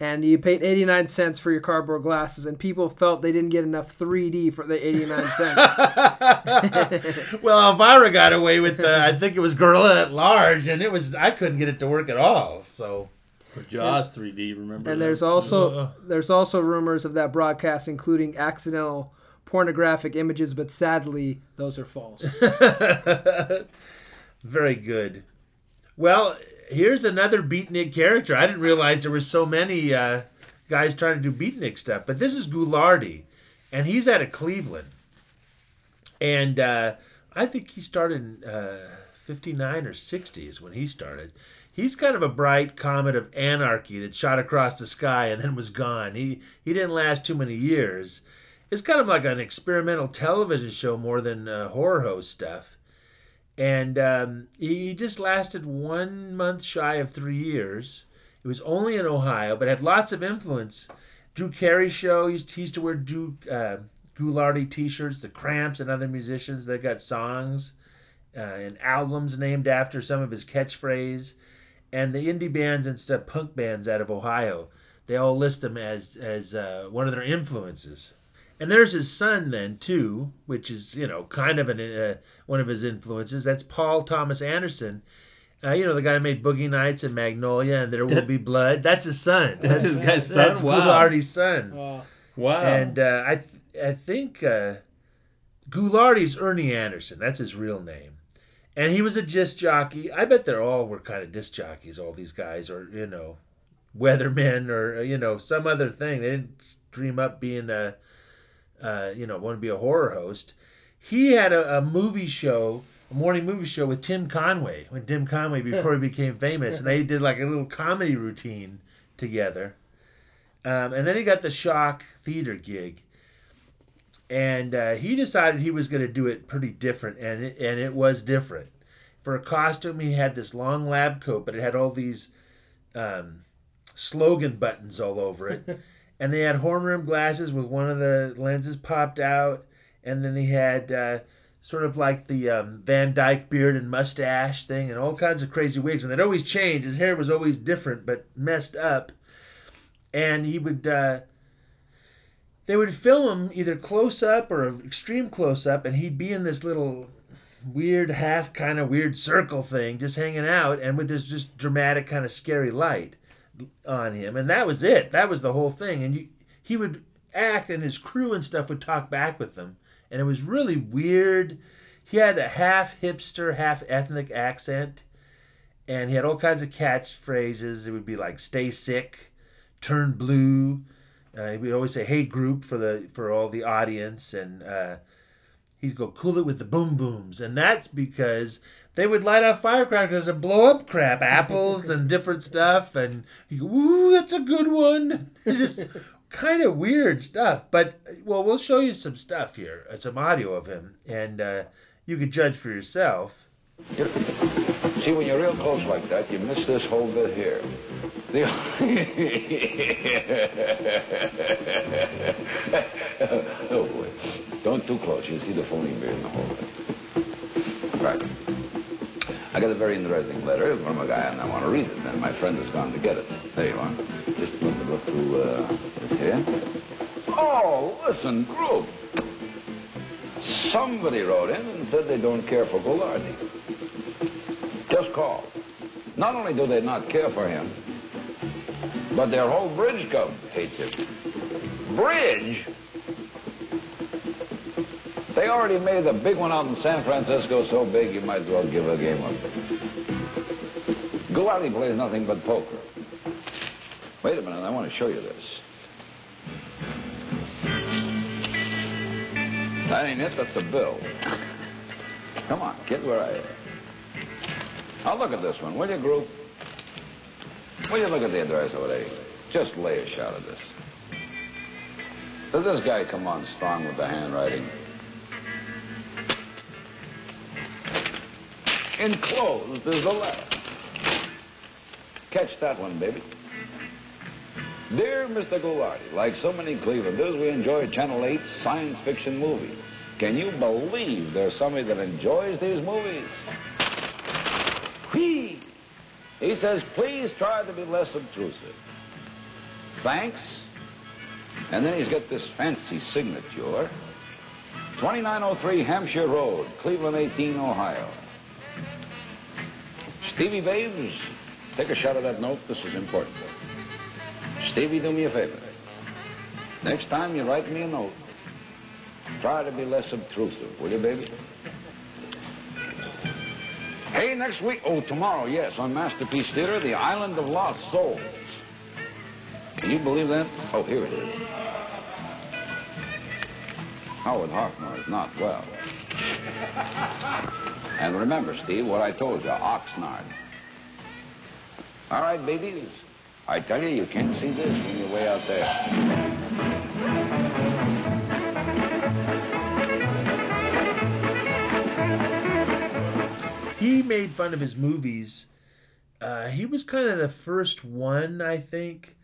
and you paid 89 cents for your cardboard glasses, and people felt they didn't get enough 3D for the 89 [LAUGHS] cents. [LAUGHS] Well, Elvira got away with the, I think it was Gorilla at Large, and it was I couldn't get it to work at all. So For Jaws 3D, remember? and that? there's also there's also rumors of that broadcast including accidental pornographic images, but sadly those are false. [LAUGHS] very good. Well, here's another beatnik character. I didn't realize there were so many uh, guys trying to do beatnik stuff, but this is Ghoulardi, and he's out of Cleveland, and uh, I think he started in uh, '59 or '60 is when he started. He's kind of a bright comet of anarchy that shot across the sky and then was gone. He he didn't last too many years. It's kind of like an experimental television show more than uh, horror host stuff and um, he just lasted one month shy of three years. It was only in Ohio, but had lots of influence. Drew Carey show. He used, he used to wear Drew uh, Ghoulardi T-shirts. The Cramps and other musicians. They got songs uh, and albums named after some of his catchphrase. And the indie bands and stuff, punk bands out of Ohio, they all list him as as uh, one of their influences. And there's his son then too, which is you know kind of an uh, one of his influences. That's Paul Thomas Anderson. Uh, you know the guy who made Boogie Nights and Magnolia and There Will [LAUGHS] Be Blood. That's his son. That's his guy's son? That's Wow. Ghoulardi's son. Wow. Wow. And uh, I th- I think uh, Ghoulardi's Ernie Anderson. That's his real name. And he was a disc jockey. I bet they all were kind of disc jockeys, all these guys, or you know, weathermen, or you know, some other thing. They didn't dream up being a, uh, you know, want to be a horror host. He had a, a movie show, a morning movie show with Tim Conway when Tim Conway before he became famous, and they did like a little comedy routine together. Um, and then he got the Shock Theater gig, and uh, he decided he was going to do it pretty different, and it, and it was different. For a costume, he had this long lab coat, but it had all these um, slogan buttons all over it, [LAUGHS] and they had horn rim glasses with one of the lenses popped out, and then he had uh, sort of like the um, Van Dyke beard and mustache thing, and all kinds of crazy wigs, and they'd always change. His hair was always different, but messed up, and he would. Uh, they would film him either close up or extreme close up, and he'd be in this little weird half kind of weird circle thing, just hanging out, and with this just dramatic kind of scary light on him, and that was it. That was the whole thing, and you, he would act, and his crew and stuff would talk back with him, and it was really weird. He had a half hipster, half ethnic accent, and he had all kinds of catchphrases. It would be like "Stay sick," "Turn blue." Uh, he would always say "Hey group" for the for all the audience, and uh, he'd go "Cool it with the boom booms," and that's because they would light off firecrackers and blow up crap, apples and [LAUGHS] different stuff, and you go, "Ooh, that's a good one." [LAUGHS] It's just kind of weird stuff, but well, we'll show you some stuff here, uh, some audio of him, and uh, you could judge for yourself. See, when you're real close like that, you miss this whole bit here. Oh, [LAUGHS] boy. Don't too close. You'll see the phony beard in the thing. Right. I got a very interesting letter from a guy, and I want to read it. And my friend has gone to get it. There you are. Just let to look through uh, this here. Oh, listen, group. Somebody wrote in and said they don't care for Ghoulardi. Just call. Not only do they not care for him, but their whole bridge club hates him. Bridge? They already made the big one out in San Francisco so big you might as well give a game up. Ghoulardi plays nothing but poker. Wait a minute, I want to show you this. That ain't it, that's a bill. Come on, kid, where are you? Now look at this one, will you, group? Will you look at the address over there? Just lay a shot of this. Does this guy come on strong with the handwriting? Enclosed is the letter. Catch that one, baby. Dear Mr. Ghoulardi, like so many Clevelanders, we enjoy Channel 8 science fiction movies. Can you believe there's somebody that enjoys these movies? Whee! He says, please try to be less obtrusive. Thanks. And then he's got this fancy signature 2903 Hampshire Road, Cleveland 18, Ohio. Stevie Babes, take a shot of that note. This is important. Stevie, do me a favor. Next time you write me a note, try to be less obtrusive, will you, baby? Hey, next week, oh, tomorrow, yes, on Masterpiece Theater, The Island of Lost Souls. Can you believe that? Oh, here it is. Howard Hoffner is not well. [LAUGHS] And remember, Steve, what I told you, Oxnard. All right, babies. I tell you, you can't see this when you're way out there. He made fun of his movies. Uh, he was kind of the first one, I think,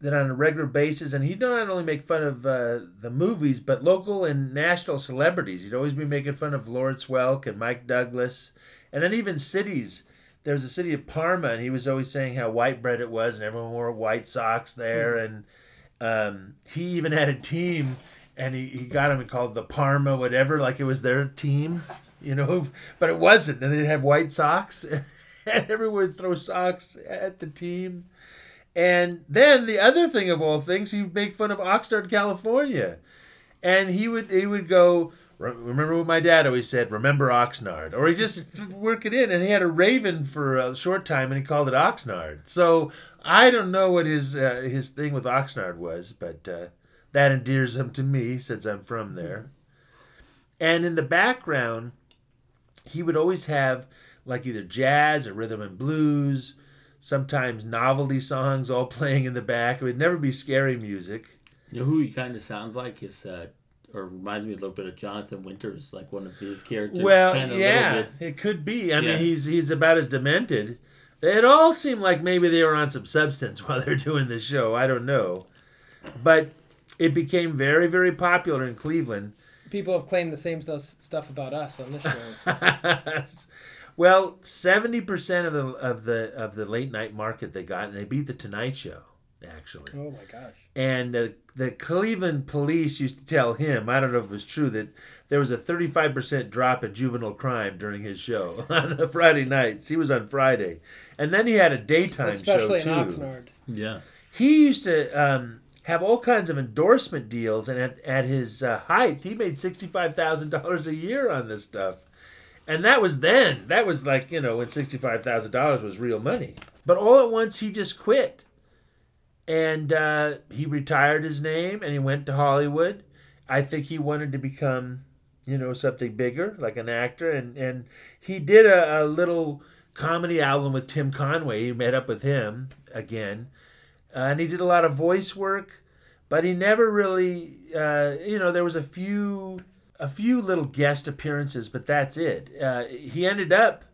that on a regular basis, and he'd not only make fun of uh, the movies, but local and national celebrities. He'd always be making fun of Lawrence Welk and Mike Douglas, and then even cities. There was a city of Parma, and he was always saying how white bread it was, and everyone wore white socks there. And um, he even had a team, and he, he got them called the Parma whatever, like it was their team, you know, [LAUGHS] but it wasn't. And they'd have white socks, [LAUGHS] and everyone would throw socks at the team. And then the other thing of all things, he would make fun of Oxnard, California, and he would he would go. Remember what my dad always said. Remember Oxnard, or he just [LAUGHS] work it in. And he had a raven for a short time, and he called it Oxnard. So I don't know what his uh, his thing with Oxnard was, but uh, that endears him to me since I'm from there. And in the background, he would always have like either jazz or rhythm and blues, sometimes novelty songs all [LAUGHS] playing in the back. It would never be scary music. You know who he kind of sounds like? Is uh, or reminds me a little bit of Jonathan Winters, like one of his characters. Well, Kinda a yeah, bit. it could be. I Yeah. mean, he's he's about as demented. It all seemed like maybe they were on some substance [LAUGHS] while they're doing the show. I don't know, but it became very very popular in Cleveland. People have claimed the same stuff, stuff about us on this show. [LAUGHS] well, seventy percent of the of the of the late night market they got, and they beat the Tonight Show actually. oh my gosh. And uh, the Cleveland police used to tell him, I don't know if it was true, that there was a 35% drop in juvenile crime during his show [LAUGHS] on the Friday nights. He was on Friday. And then he had a daytime Especially show, in too. Oxnard. Yeah. He used to um, have all kinds of endorsement deals, and at, at his uh, height, he made $65,000 a year on this stuff. And that was then. That was like, you know, when $65,000 was real money. But all at once, he just quit and uh, he retired his name and he went to Hollywood. I think he wanted to become, you know, something bigger, like an actor, and and he did a, a little comedy album with Tim Conway. He met up with him again, uh, and he did a lot of voice work, but he never really, uh, you know, there was a few a few little guest appearances, but that's it. Uh, he ended up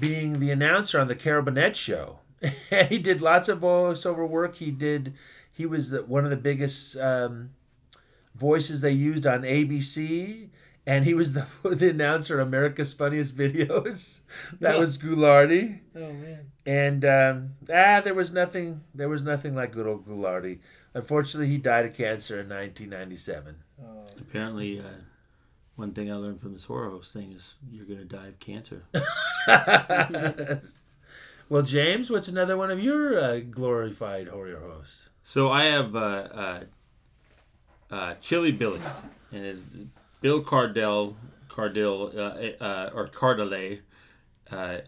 being the announcer on the Carol Burnett show. [LAUGHS] he did lots of voiceover work. He did. He was the, one of the biggest um, voices they used on ABC, and he was [LAUGHS] the, the announcer of America's Funniest Videos. [LAUGHS] that Yeah. was Ghoulardi. Oh man. And um, ah, there was nothing. There was nothing like good old Ghoulardi. Unfortunately, he died of cancer in 1997. Apparently, uh, one thing I learned from this horror host thing is you're going to die of cancer. [LAUGHS] well, James, what's another one of your uh, glorified horror hosts? So I have uh, uh, uh, Chilly Billy, and his Bill Cardille, Cardille uh, uh, or Cardelet, uh,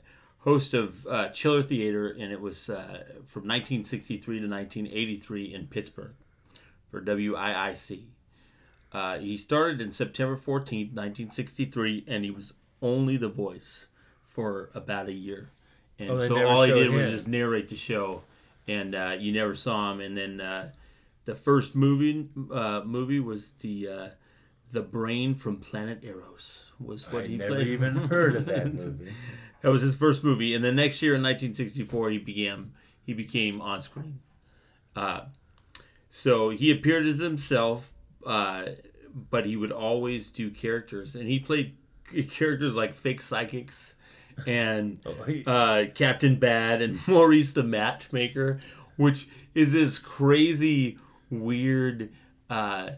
host of uh, Chiller Theater, and it was uh, from 1963 to 1983 in Pittsburgh for WIIC. Uh, he started in September 14th, 1963, and he was only the voice for about a year. And Oh, so all he did was just narrate the show, and uh, you never saw him. And then uh, the first movie uh, movie was the uh, the brain from Planet Arous was what I he never played. even heard of that [LAUGHS] movie. That was his first movie, and then next year in 1964 he began he became on screen. Uh, so he appeared as himself, uh, but he would always do characters, and he played characters like fake psychics and [LAUGHS] uh, Captain Bad and [LAUGHS] Maurice the Matchmaker, which is this crazy, weird uh,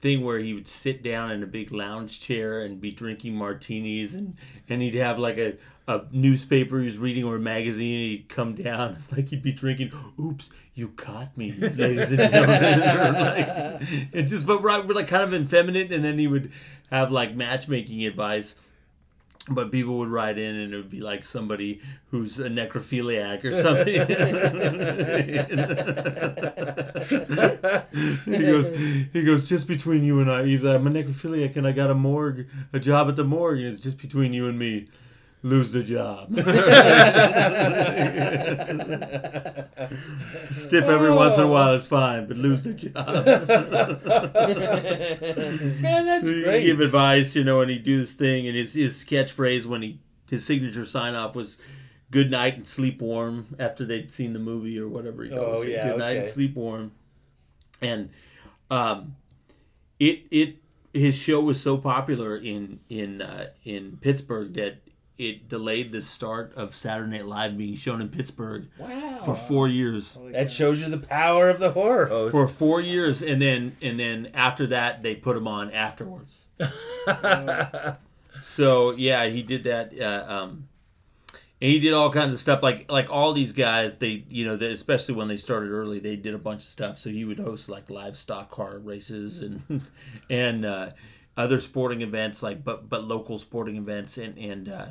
thing where he would sit down in a big lounge chair and be drinking martinis, and, and he'd have like a, a newspaper he was reading or a magazine, and he'd come down [LAUGHS] like he'd be drinking. Oops, you caught me, ladies and gentlemen. [LAUGHS] like, it just but right, but like kind of effeminate, and then he would have like matchmaking advice but people would write in and it would be like somebody who's a necrophiliac or [LAUGHS] something. [LAUGHS] he goes, he goes, just between you and I. He's, I'm a necrophiliac and I got a morgue, a job at the morgue. And it's just between you and me. Lose the job. [LAUGHS] Stiff every once in a while is fine, but lose the job. Man, that's great. give advice, you know, and he'd do this thing, and his his catchphrase when he his signature sign off was "Good night and sleep warm" after they'd seen the movie or whatever. He Oh, yeah, Good night and sleep warm, and um, it it his show was so popular in in uh, in Pittsburgh that it delayed the start of Saturday Night Live being shown in Pittsburgh Wow. for four years. That shows you the power of the horror host. For four years, and then and then after that, they put him on afterwards. [LAUGHS] so yeah, he did that. Uh, um, and he did all kinds of stuff like like all these guys. They you know they, especially when they started early, they did a bunch of stuff. So he would host like livestock car races and [LAUGHS] and uh, other sporting events like but but local sporting events and and uh,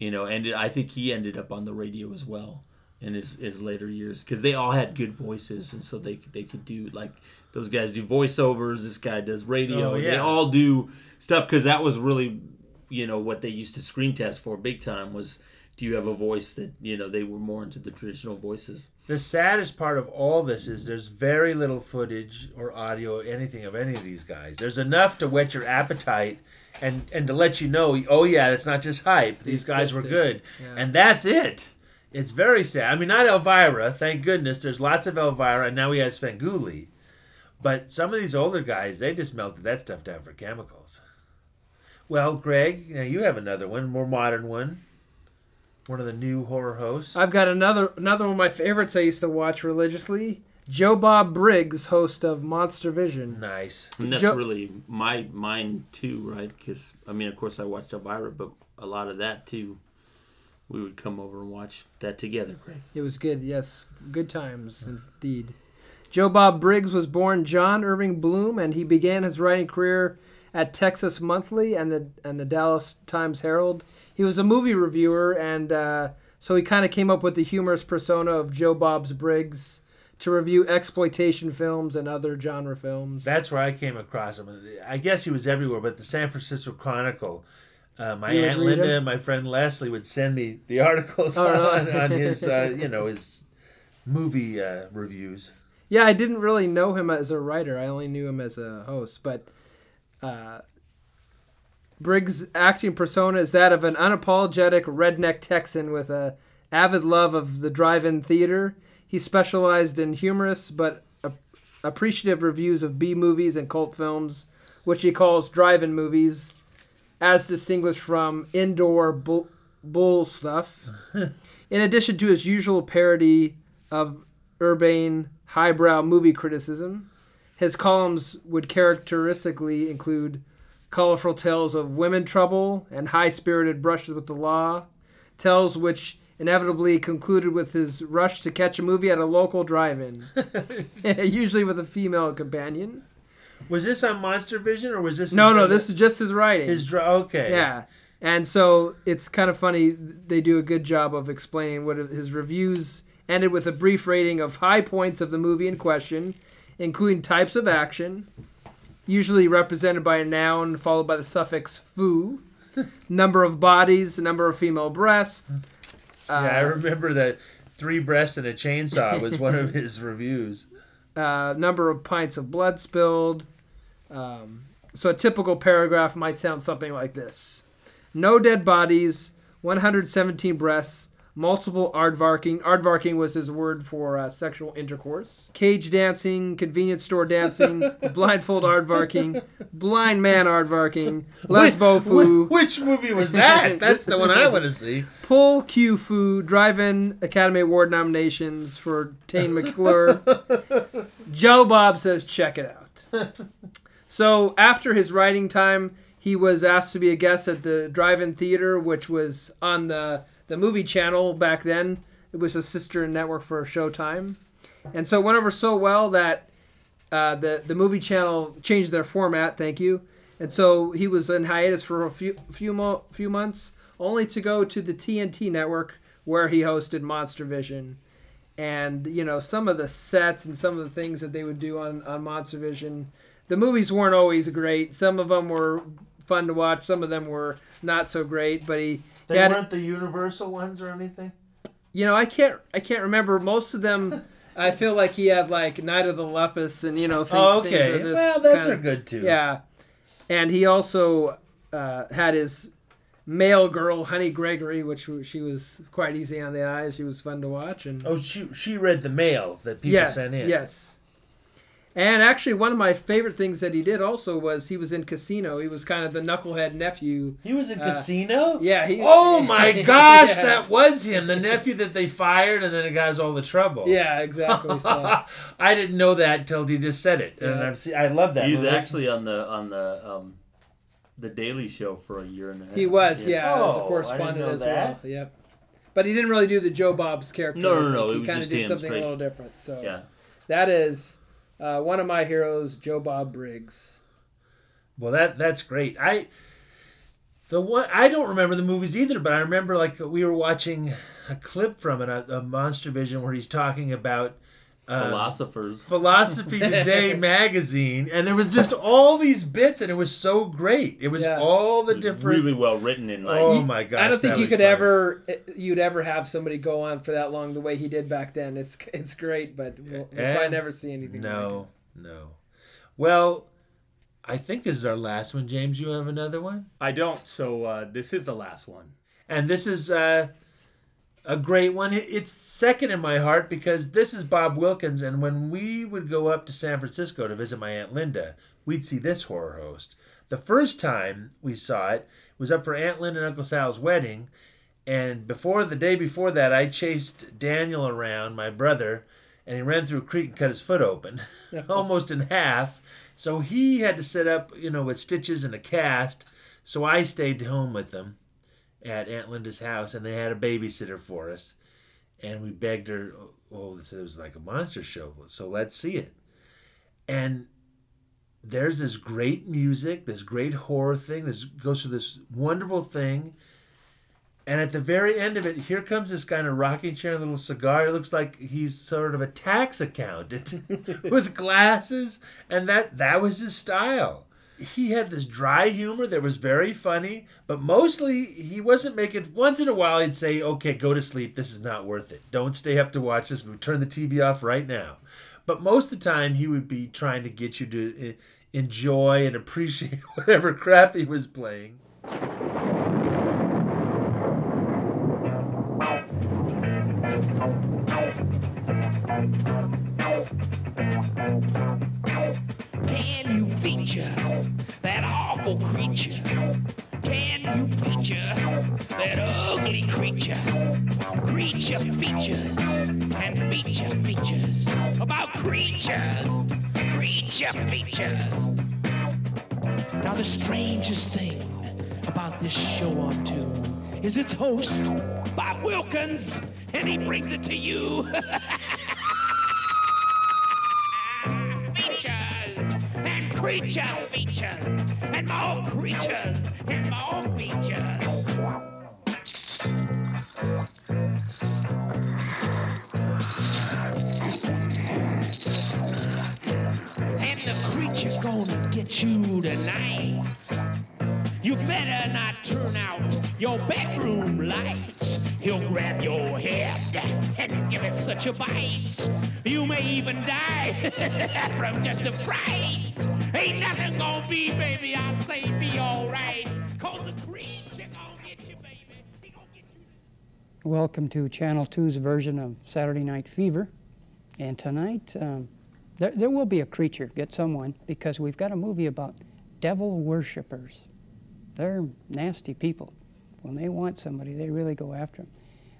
you know and I think he ended up on the radio as well in his, his later years because they all had good voices and so they they could do like those guys do voiceovers. This guy does radio. Oh, They all do stuff because that was really you know what they used to screen test for big time was do you have a voice that you know they were more into the traditional voices. The saddest part of all this is there's very little footage or audio, anything of any of these guys. There's enough to whet your appetite and and to let you know, oh yeah, it's not just hype. These guys were good, Yeah. and that's it. It's very sad. I mean, not Elvira, thank goodness. There's lots of Elvira, and now we have Svengoolie. But some of these older guys, they just melted that stuff down for chemicals. Well, Greg, you have another one, more modern one. One of the new horror hosts. I've got another another one of my favorites I used to watch religiously. Joe Bob Briggs, host of Monster Vision. Nice. And that's Joe- really my mine too, right? Because I mean, of course, I watched Elvira, but a lot of that too. We would come over and watch that together. It was good, yes. Good times, indeed. Joe Bob Briggs was born John Irving Bloom, and he began his writing career at Texas Monthly and the and the Dallas Times Herald. He was a movie reviewer, and uh, so he kind of came up with the humorous persona of Joe Bob's Briggs to review exploitation films and other genre films. That's where I came across him. I guess he was everywhere, but the San Francisco Chronicle. Uh, my You aunt Linda and my friend Leslie would send me the [LAUGHS] articles Oh, on, really? on his, uh, [LAUGHS] you know, his movie uh, reviews. Yeah, I didn't really know him as a writer. I only knew him as a host. But uh, Briggs' acting persona is that of an unapologetic redneck Texan with a avid love of the drive-in theater. He specialized in humorous but ap- appreciative reviews of B movies and cult films, which he calls drive-in movies, as distinguished from indoor bull, bull stuff. [LAUGHS] In addition to his usual parody of urbane, highbrow movie criticism, his columns would characteristically include colorful tales of women trouble and high-spirited brushes with the law, tales which inevitably concluded with his rush to catch a movie at a local drive-in, [LAUGHS] [LAUGHS] usually with a female companion. Was this on Monster Vision or was this? No, no, this is just his writing. his dra- okay. Yeah. And so it's kind of funny. They do a good job of explaining what his reviews ended with a brief rating of high points of the movie in question, including types of action, usually represented by a noun followed by the suffix "fu," [LAUGHS] number of bodies, number of female breasts. Yeah. I uh, remember that three breasts and a chainsaw was one of his reviews. [LAUGHS] uh, number of pints of blood spilled. Um, so a typical paragraph might sound something like this: No dead bodies, 117 breasts, multiple aardvarking. Aardvarking was his word for uh, sexual intercourse. Cage dancing, convenience store dancing, [LAUGHS] blindfold aardvarking, blind man aardvarking, lesbo foo. Wh- Which movie was that? [LAUGHS] That's the one I want to see. Pull Q Fu, Drive-In Academy Award nominations for Tane McClure. [LAUGHS] Joe Bob says, check it out. So after his writing time, he was asked to be a guest at the Drive-In Theater, which was on the the movie channel back then. It was a sister network for Showtime, and so it went over so well that uh, the the movie channel changed their format. Thank you. And so he was in hiatus for a few few mo- few months, only to go to the TNT network where he hosted Monster Vision. And you know some of the sets and some of the things that they would do on on Monster Vision. The movies weren't always great. Some of them were fun to watch. Some of them were not so great. But he, They he had, weren't the Universal ones or anything. you know, I can't I can't remember most of them. I feel like he had like Night of the Lepus and you know thing, Oh, okay. Well, those kind are of- good too. Yeah, and he also uh, had his mail girl Honey Gregory, which she was quite easy on the eyes. She was fun to watch and Oh, she she read the mail that people yeah, sent in. yes. And actually, one of my favorite things that he did also was he was in Casino. He was kind of the knucklehead nephew. He was in Uh, Casino. Yeah. He, Oh my [LAUGHS] gosh, Yeah. that was him, the nephew that they fired, and then it got us all the trouble. Yeah, exactly. So. [LAUGHS] I didn't know that till he just said it, and I've seen, I love that. He was movie. actually on the on the um, the Daily Show for a year and a half. He was, yeah, as Oh, I a didn't correspondent as that. well. Yep. But he didn't really do the Joe Bob's character. No, no, no, think it He kind of did something straight. a little different. So Yeah. that is uh, one of my heroes, Joe Bob Briggs. Well, that that's great. I the one I don't remember the movies either, but I remember like we were watching a clip from it, a, a Monster Vision, where he's talking about Philosophers. Philosophy [LAUGHS] Today magazine, and there was just all these bits, and it was so great. It was Yeah. all the It was different. really well written and like oh my gosh! I don't think that you was could fun. ever, you'd ever have somebody go on for that long the way he did back then. It's it's great, but we'll, we'll probably never see anything. like No, no. Well, I think this is our last one, James. You have another one, I don't. So uh, this is the last one. and this is uh, a great one. It's second in my heart because this is Bob Wilkins, and when we would go up to San Francisco to visit my aunt Linda, we'd see this horror host. The first time we saw it was up for Aunt Linda and Uncle Sal's wedding, and before the day before that, I chased Daniel around, my brother, and he ran through a creek and cut his foot open, [LAUGHS] [LAUGHS] almost in half. So he had to sit up, you know, with stitches and a cast. So I stayed home with them at Aunt Linda's house, and they had a babysitter for us. And we begged her, oh, they said it was like a monster show, so let's see it. And there's this great music, this great horror thing. This goes through this wonderful thing. And at the very end of it, here comes this guy in a rocking chair, a little cigar. It looks like he's sort of a tax accountant [LAUGHS] with glasses, and that that was his style. He had this dry humor that was very funny, but mostly he wasn't making. Once in a while, he'd say, "Okay, go to sleep. This is not worth it. Don't stay up to watch this. We turn the TV off right now." But most of the time, he would be trying to get you to eh, enjoy and appreciate [LAUGHS] whatever crap he was playing. Can you feature that awful creature? Can you feature that ugly creature? Creature features and feature features about creatures. Creature features. Now the strangest thing about this show on two is its host, Bob Wilkins, and he brings it to you. [LAUGHS] creature features, and more creatures, and more features. And the creature gonna get you tonight. You better not turn out your bedroom lights. He'll grab your head and give it such a bite. You may even die [LAUGHS] from just a fright. Ain't nothing gonna be, baby. I'll say be alright. Cause the you. Welcome to Channel 2's version of Saturday Night Fever. And tonight, um, there, there will be a creature, get someone, because we've got a movie about devil worshippers. They're nasty people. When they want somebody, they really go after them.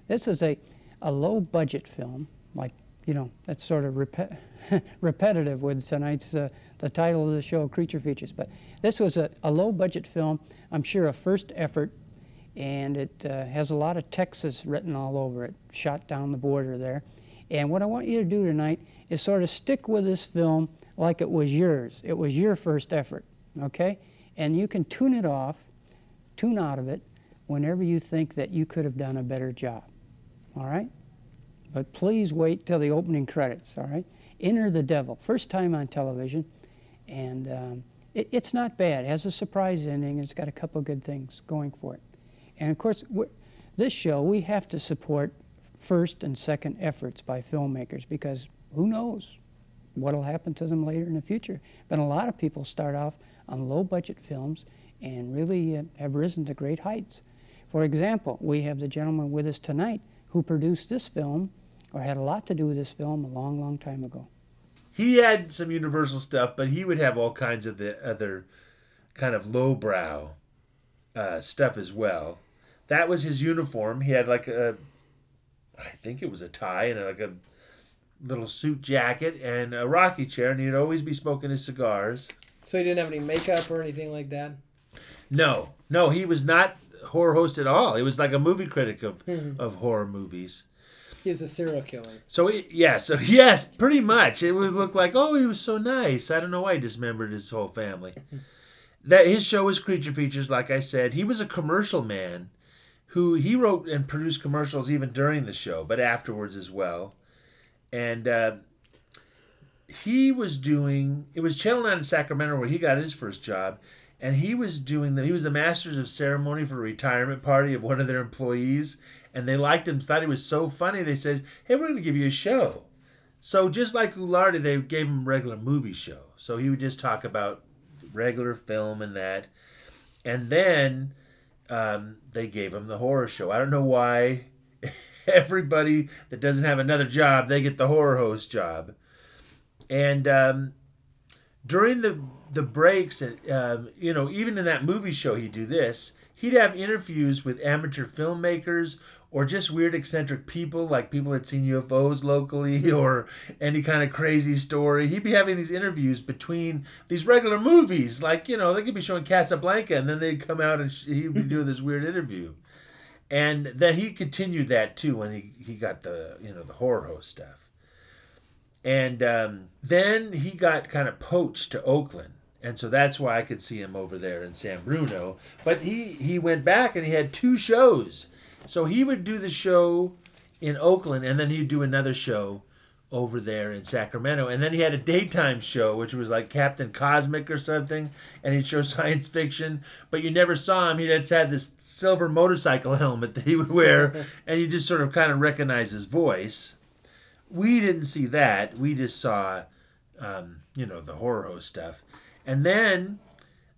This is a, a low budget film, like, you know, that's sort of repe- [LAUGHS] repetitive with tonight's, uh, the title of the show, Creature Features. But this was a, a low budget film, I'm sure a first effort and it uh, has a lot of Texas written all over it, shot down the border there. And what I want you to do tonight is sort of stick with this film like it was yours. It was your first effort, okay? And you can tune it off, tune out of it, whenever you think that you could have done a better job, all right? But please wait till the opening credits, all right? Enter the Devil, first time on television, and um, it, it's not bad. It has a surprise ending. It's got a couple good things going for it. And of course, this show, we have to support first and second efforts by filmmakers because who knows what'll happen to them later in the future. But a lot of people start off on low budget films and really uh, have risen to great heights. For example, we have the gentleman with us tonight who produced this film or had a lot to do with this film a long, long time ago. He had some Universal stuff, but he would have all kinds of the other kind of lowbrow uh, stuff as well. That was his uniform. He had like a, I think it was a tie and like a little suit jacket and a rocking chair, and he'd always be smoking his cigars. So he didn't have any makeup or anything like that. No, no, he was not horror host at all. He was like a movie critic of Mhm. of horror movies. He was a serial killer. So he, yeah, so [LAUGHS] yes, pretty much. It would look like, oh, he was so nice. I don't know why he dismembered his whole family. [LAUGHS] that his show was Creature Features, like I said. He was a commercial man who he wrote and produced commercials even during the show, but afterwards as well. And uh, he was doing it was Channel 9 in Sacramento where he got his first job. And he was doing the he was the masters of ceremony for a retirement party of one of their employees. And they liked him, thought he was so funny. They said, Hey, we're gonna give you a show. So just like Ghoulardi, they gave him a regular movie show. So he would just talk about regular film and that. And then um, they gave him the horror show. I don't know why [LAUGHS] everybody that doesn't have another job, they get the horror host job. And um, during the the breaks, and um, you know, even in that movie show, he'd do this. He'd have interviews with amateur filmmakers or just weird eccentric people, like people that seen UFOs locally [LAUGHS] or any kind of crazy story. He'd be having these interviews between these regular movies, like you know, they could be showing Casablanca, and then they'd come out and he'd be doing this weird interview. And then he continued that too when he, he got the you know the horror host stuff. And um, then he got kind of poached to Oakland. And so that's why I could see him over there in San Bruno. But he, he went back and he had two shows. So he would do the show in Oakland and then he'd do another show over there in Sacramento. And then he had a daytime show, which was like Captain Cosmic or something. And he'd show [LAUGHS] science fiction. But you never saw him. He just had this silver motorcycle [LAUGHS] helmet that he would wear. [LAUGHS] and you just sort of kind of recognize his voice we didn't see that. We just saw, um, you know, the horror host stuff. And then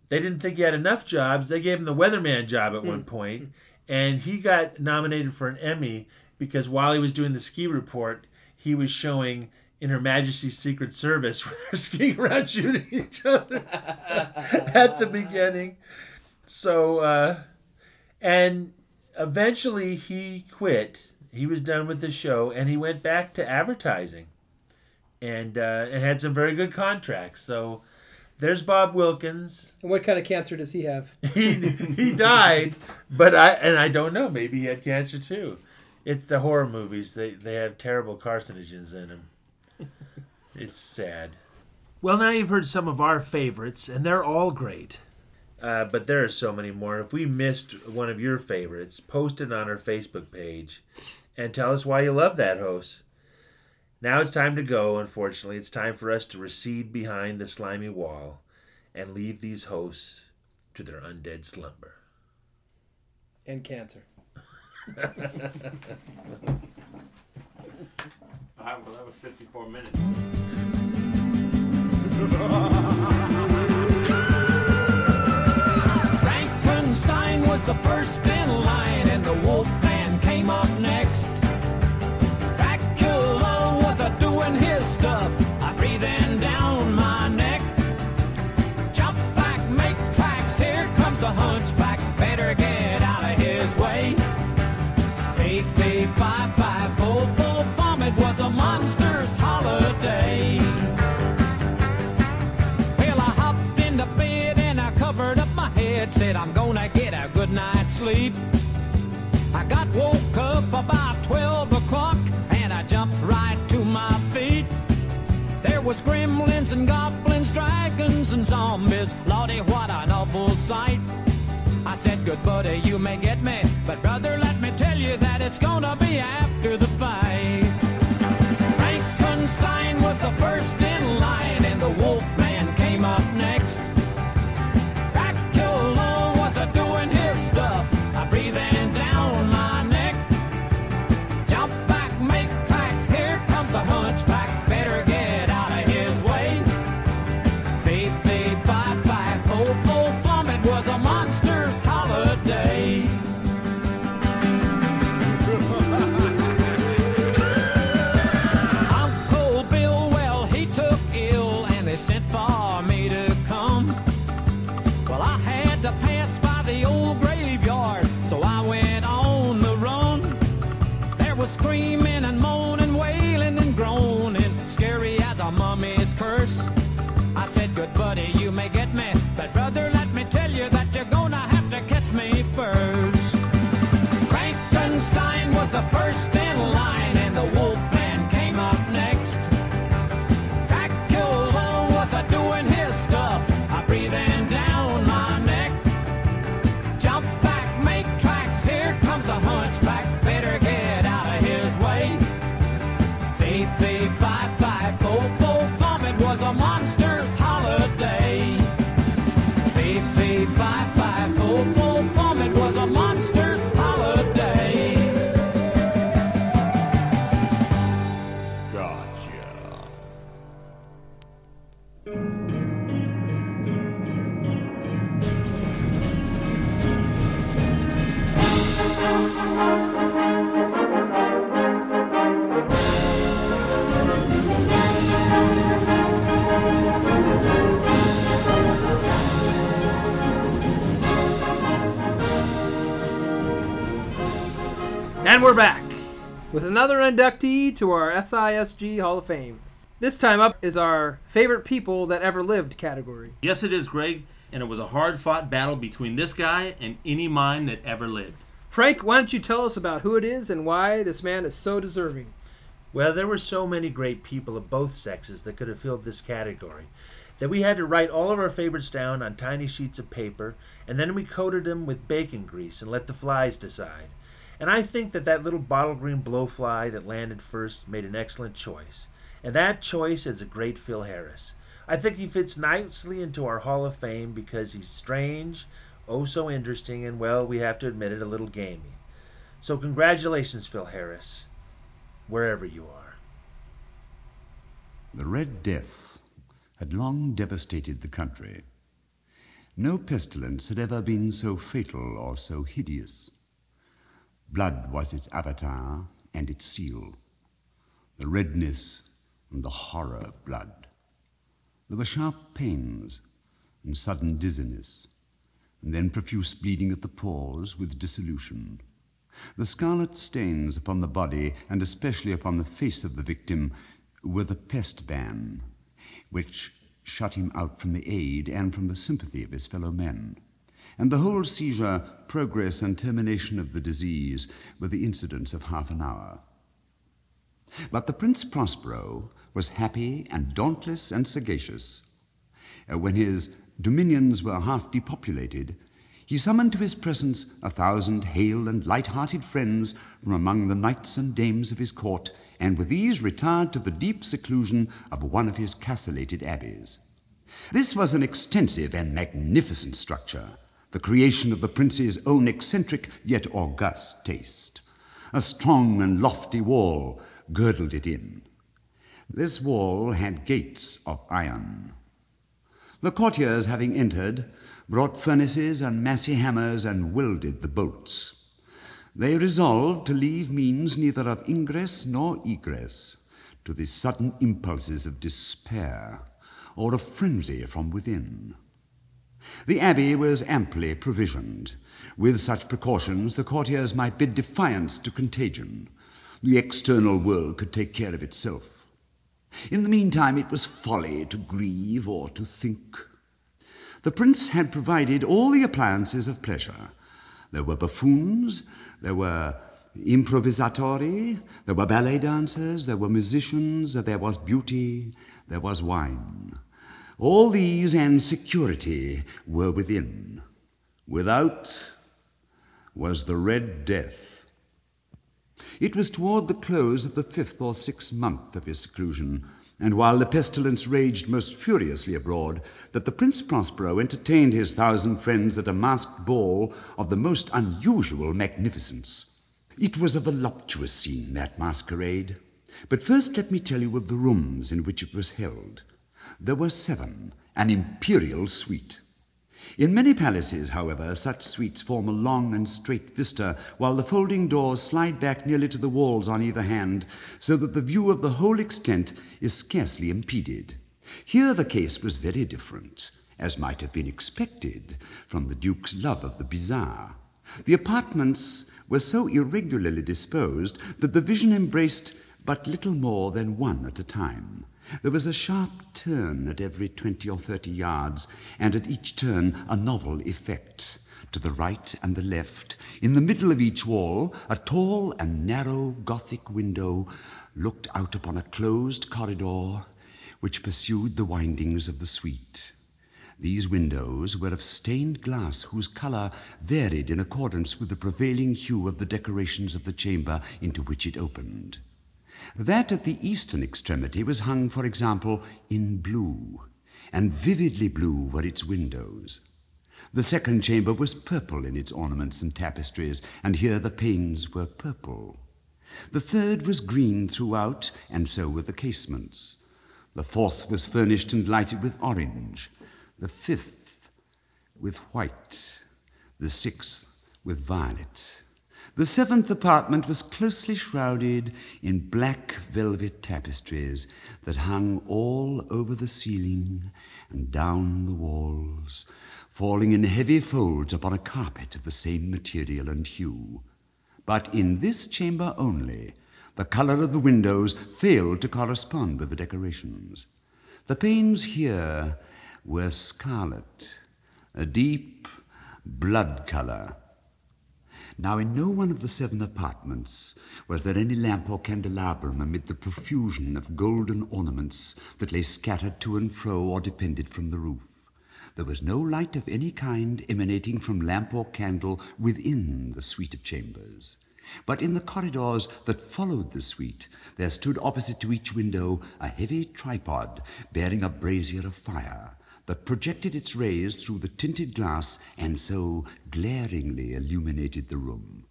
they didn't think he had enough jobs. They gave him the weatherman job at one point, and he got nominated for an Emmy because while he was doing the ski report, he was showing in Her Majesty's Secret Service [LAUGHS] where they're skiing around shooting each other [LAUGHS] at the beginning. So, uh, and eventually he quit. He was done with the show, and he went back to advertising, and uh, and had some very good contracts. So, there's Bob Wilkins. And what kind of cancer does he have? [LAUGHS] He he died, but I and I don't know. Maybe he had cancer too. It's the horror movies. They they have terrible carcinogens in them. [LAUGHS] It's sad. Well, now you've heard some of our favorites, and they're all great. Uh, but there are so many more. If we missed one of your favorites, post it on our Facebook page and tell us why you love that host. Now it's time to go, unfortunately. It's time for us to recede behind the slimy wall and leave these hosts to their undead slumber. And cancer. All right, [LAUGHS] ah, well, that was 54 minutes. [LAUGHS] Frankenstein was the first in line, and the Wolfman night's sleep. I got woke up about 12 o'clock and I jumped right to my feet. There was gremlins and goblins, dragons and zombies. Lordy, what an awful sight. I said, good buddy, you may get me, but brother, let me tell you that it's gonna be after the fight. Frankenstein And we're back with another inductee to our SISG Hall of Fame. This time up is our favorite people that ever lived category. Yes, it is, Greg. And it was a hard fought battle between this guy and any mime that ever lived. Frank, why don't you tell us about who it is and why this man is so deserving? Well, there were so many great people of both sexes that could have filled this category that we had to write all of our favorites down on tiny sheets of paper, and then we coated them with bacon grease and let the flies decide. And I think that that little bottle green blowfly that landed first made an excellent choice. And that choice is a great Phil Harris. I think he fits nicely into our Hall of Fame because he's strange, oh so interesting, and well, we have to admit it, a little gamey. So congratulations, Phil Harris, wherever you are. The Red Death had long devastated the country. No pestilence had ever been so fatal or so hideous. Blood was its avatar and its seal, the redness and the horror of blood. There were sharp pains and sudden dizziness, and then profuse bleeding at the pores with dissolution. The scarlet stains upon the body, and especially upon the face of the victim, were the pest ban, which shut him out from the aid and from the sympathy of his fellow men. And the whole seizure, progress, and termination of the disease were the incidents of half an hour. But the Prince Prospero was happy and dauntless and sagacious. Uh, when his dominions were half depopulated, he summoned to his presence a thousand hale and light-hearted friends from among the knights and dames of his court, and with these retired to the deep seclusion of one of his castellated abbeys. This was an extensive and magnificent structure, the creation of the prince's own eccentric yet august taste. A strong and lofty wall girdled it in. This wall had gates of iron. The courtiers, having entered, brought furnaces and massy hammers and welded the bolts. They resolved to leave means neither of ingress nor egress to the sudden impulses of despair or of frenzy from within. The abbey was amply provisioned. With such precautions, the courtiers might bid defiance to contagion. The external world could take care of itself. In the meantime, it was folly to grieve or to think. The prince had provided all the appliances of pleasure. There were buffoons, there were improvisatori, there were ballet dancers, there were musicians, there was beauty, there was wine. All these and security were within. Without was the Red Death. It was toward the close of the fifth or sixth month of his seclusion, and while the pestilence raged most furiously abroad, that the Prince Prospero entertained his thousand friends at a masked ball of the most unusual magnificence. It was a voluptuous scene, that masquerade. But first let me tell you of the rooms in which it was held. There were seven, an imperial suite. In many palaces, however, such suites form a long and straight vista, while the folding doors slide back nearly to the walls on either hand, so that the view of the whole extent is scarcely impeded. Here the case was very different, as might have been expected from the Duke's love of the bizarre. The apartments were so irregularly disposed that the vision embraced but little more than one at a time. There was a sharp turn at every twenty or thirty yards, and at each turn a novel effect. To the right and the left, in the middle of each wall, a tall and narrow Gothic window looked out upon a closed corridor which pursued the windings of the suite. These windows were of stained glass whose color varied in accordance with the prevailing hue of the decorations of the chamber into which it opened. That at the eastern extremity was hung, for example, in blue, and vividly blue were its windows. The second chamber was purple in its ornaments and tapestries, and here the panes were purple. The third was green throughout, and so were the casements. The fourth was furnished and lighted with orange, the fifth with white, the sixth with violet. The seventh apartment was closely shrouded in black velvet tapestries that hung all over the ceiling and down the walls, falling in heavy folds upon a carpet of the same material and hue. But in this chamber only, the color of the windows failed to correspond with the decorations. The panes here were scarlet, a deep blood color now, in no one of the seven apartments was there any lamp or candelabrum amid the profusion of golden ornaments that lay scattered to and fro or depended from the roof. There was no light of any kind emanating from lamp or candle within the suite of chambers. But in the corridors that followed the suite, there stood opposite to each window a heavy tripod bearing a brazier of fire, that projected its rays through the tinted glass and so glaringly illuminated the room.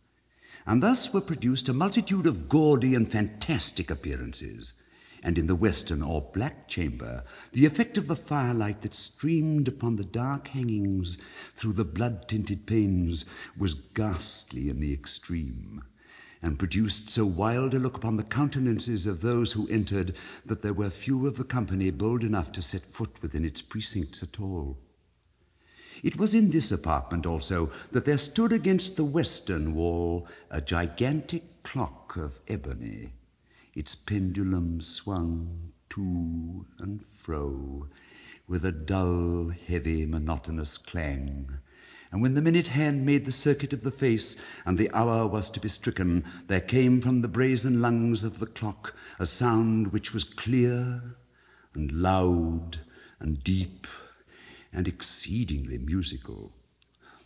And thus were produced a multitude of gaudy and fantastic appearances. And in the western or black chamber, the effect of the firelight that streamed upon the dark hangings through the blood tinted panes was ghastly in the extreme and produced so wild a look upon the countenances of those who entered that there were few of the company bold enough to set foot within its precincts at all. It was in this apartment also that there stood against the western wall a gigantic clock of ebony. Its pendulum swung to and fro with a dull, heavy, monotonous clang, And when the minute hand made the circuit of the face, and the hour was to be stricken, there came from the brazen lungs of the clock a sound which was clear and loud and deep and exceedingly musical,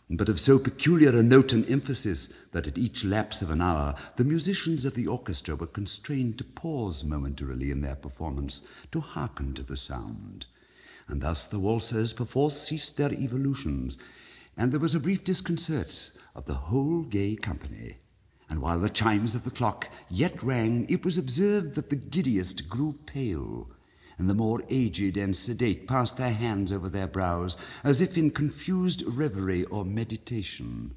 but of so peculiar a note and emphasis that at each lapse of an hour the musicians of the orchestra were constrained to pause momentarily in their performance to hearken to the sound. And thus the waltzers perforce ceased their evolutions, and there was a brief disconcert of the whole gay company. And while the chimes of the clock yet rang, it was observed that the giddiest grew pale, and the more aged and sedate passed their hands over their brows, as if in confused reverie or meditation.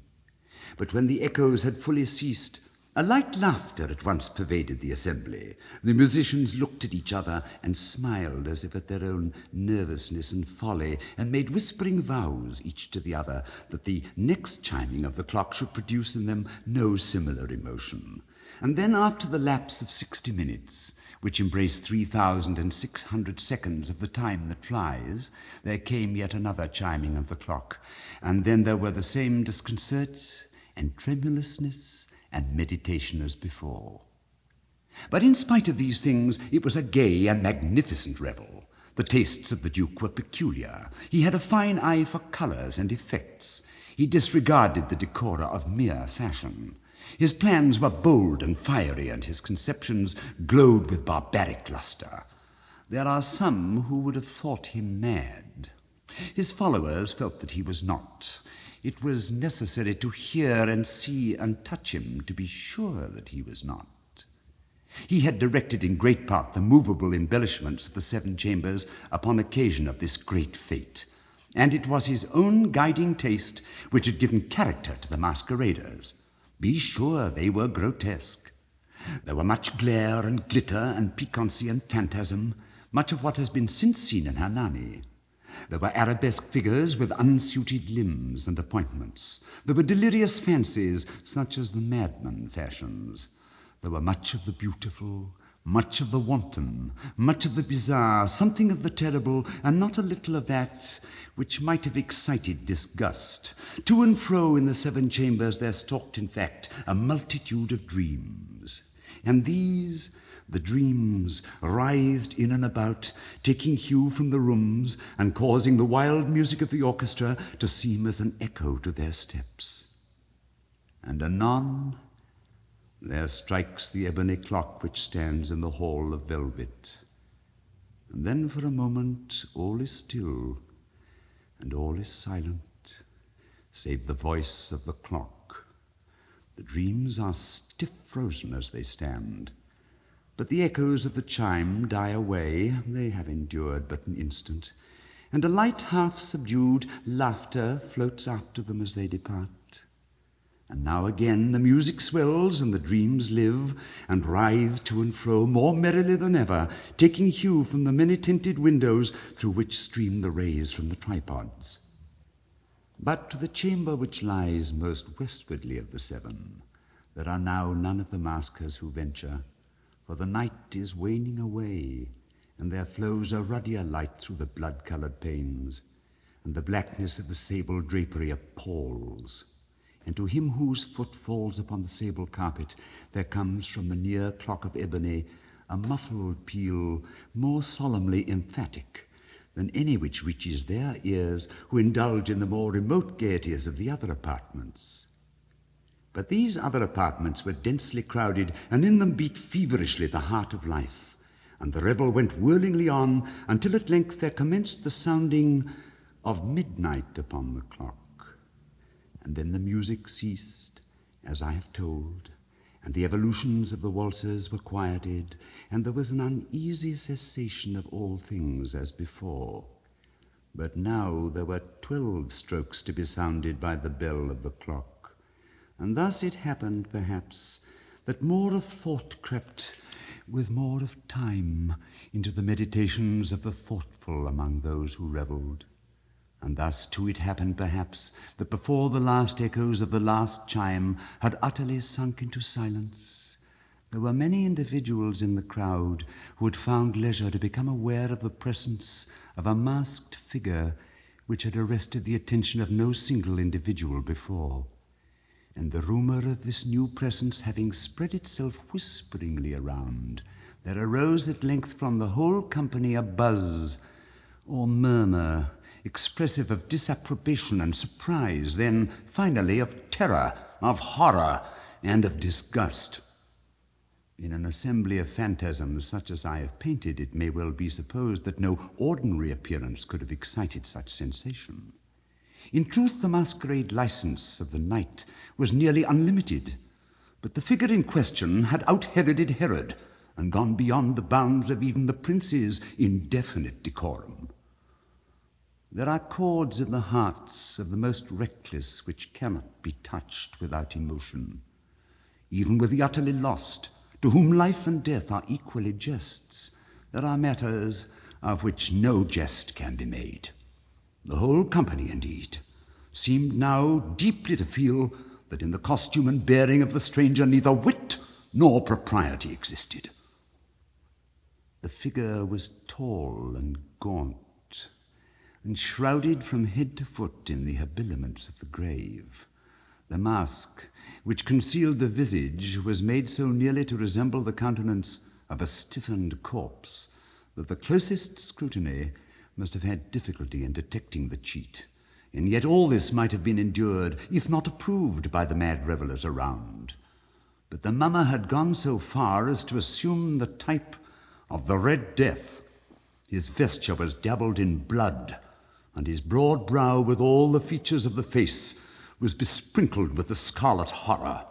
But when the echoes had fully ceased, a light laughter at once pervaded the assembly. The musicians looked at each other and smiled as if at their own nervousness and folly, and made whispering vows, each to the other, that the next chiming of the clock should produce in them no similar emotion. And then, after the lapse of sixty minutes, which embraced 3,600 seconds of the time that flies, there came yet another chiming of the clock, and then there were the same disconcert and tremulousness and meditation as before. But in spite of these things, it was a gay and magnificent revel. The tastes of the Duke were peculiar. He had a fine eye for colours and effects. He disregarded the decora of mere fashion. His plans were bold and fiery, and his conceptions glowed with barbaric lustre. There are some who would have thought him mad. His followers felt that he was not. It was necessary to hear and see and touch him to be sure that he was not. He had directed in great part the movable embellishments of the seven chambers upon occasion of this great fete, and it was his own guiding taste which had given character to the masqueraders. Be sure they were grotesque. There were much glare and glitter and piquancy and phantasm, much of what has been since seen in Hernani. There were arabesque figures with unsuited limbs and appointments. There were delirious fancies, such as the madman fashions. There were much of the beautiful, much of the wanton, much of the bizarre, something of the terrible, and not a little of that which might have excited disgust. To and fro in the seven chambers there stalked, in fact, a multitude of dreams. And these, the dreams, writhed in and about, taking hue from the rooms and causing the wild music of the orchestra to seem as an echo to their steps. And anon, there strikes the ebony clock which stands in the hall of velvet. And then for a moment all is still, and all is silent, save the voice of the clock. The dreams are stiff frozen as they stand, but the echoes of the chime die away, they have endured but an instant, and a light, half subdued laughter floats after them as they depart. And now again the music swells and the dreams live and writhe to and fro more merrily than ever, taking hue from the many tinted windows through which stream the rays from the tripods. But to the chamber which lies most westwardly of the seven, there are now none of the maskers who venture, for the night is waning away, and there flows a ruddier light through the blood colored panes, and the blackness of the sable drapery appalls and to him whose foot falls upon the sable carpet, there comes from the near clock of ebony a muffled peal more solemnly emphatic than any which reaches their ears who indulge in the more remote gaieties of the other apartments. But these other apartments were densely crowded, and in them beat feverishly the heart of life, and the revel went whirlingly on until at length there commenced the sounding of midnight upon the clock. And then the music ceased, as I have told, and the evolutions of the waltzers were quieted, and there was an uneasy cessation of all things as before. But now there were twelve strokes to be sounded by the bell of the clock, and thus it happened, perhaps, that more of thought crept with more of time into the meditations of the thoughtful among those who revelled. And thus, too, it happened, perhaps, that before the last echoes of the last chime had utterly sunk into silence, there were many individuals in the crowd who had found leisure to become aware of the presence of a masked figure which had arrested the attention of no single individual before. And the rumor of this new presence having spread itself whisperingly around, there arose at length from the whole company a buzz or murmur expressive of disapprobation and surprise, then finally of terror, of horror, and of disgust. In an assembly of phantasms such as I have painted, it may well be supposed that no ordinary appearance could have excited such sensation. In truth, the masquerade license of the night was nearly unlimited, but the figure in question had out Heroded Herod and gone beyond the bounds of even the prince's indefinite decorum. There are chords in the hearts of the most reckless which cannot be touched without emotion. Even with the utterly lost, to whom life and death are equally jests, there are matters of which no jest can be made. The whole company, indeed, seemed now deeply to feel that in the costume and bearing of the stranger neither wit nor propriety existed. The figure was tall and gaunt and shrouded from head to foot in the habiliments of the grave. The mask, which concealed the visage, was made so nearly to resemble the countenance of a stiffened corpse that the closest scrutiny must have had difficulty in detecting the cheat. And yet all this might have been endured, if not approved, by the mad revellers around. But the mummer had gone so far as to assume the type of the Red Death. His vesture was dabbled in blood, and his broad brow, with all the features of the face, was besprinkled with the scarlet horror.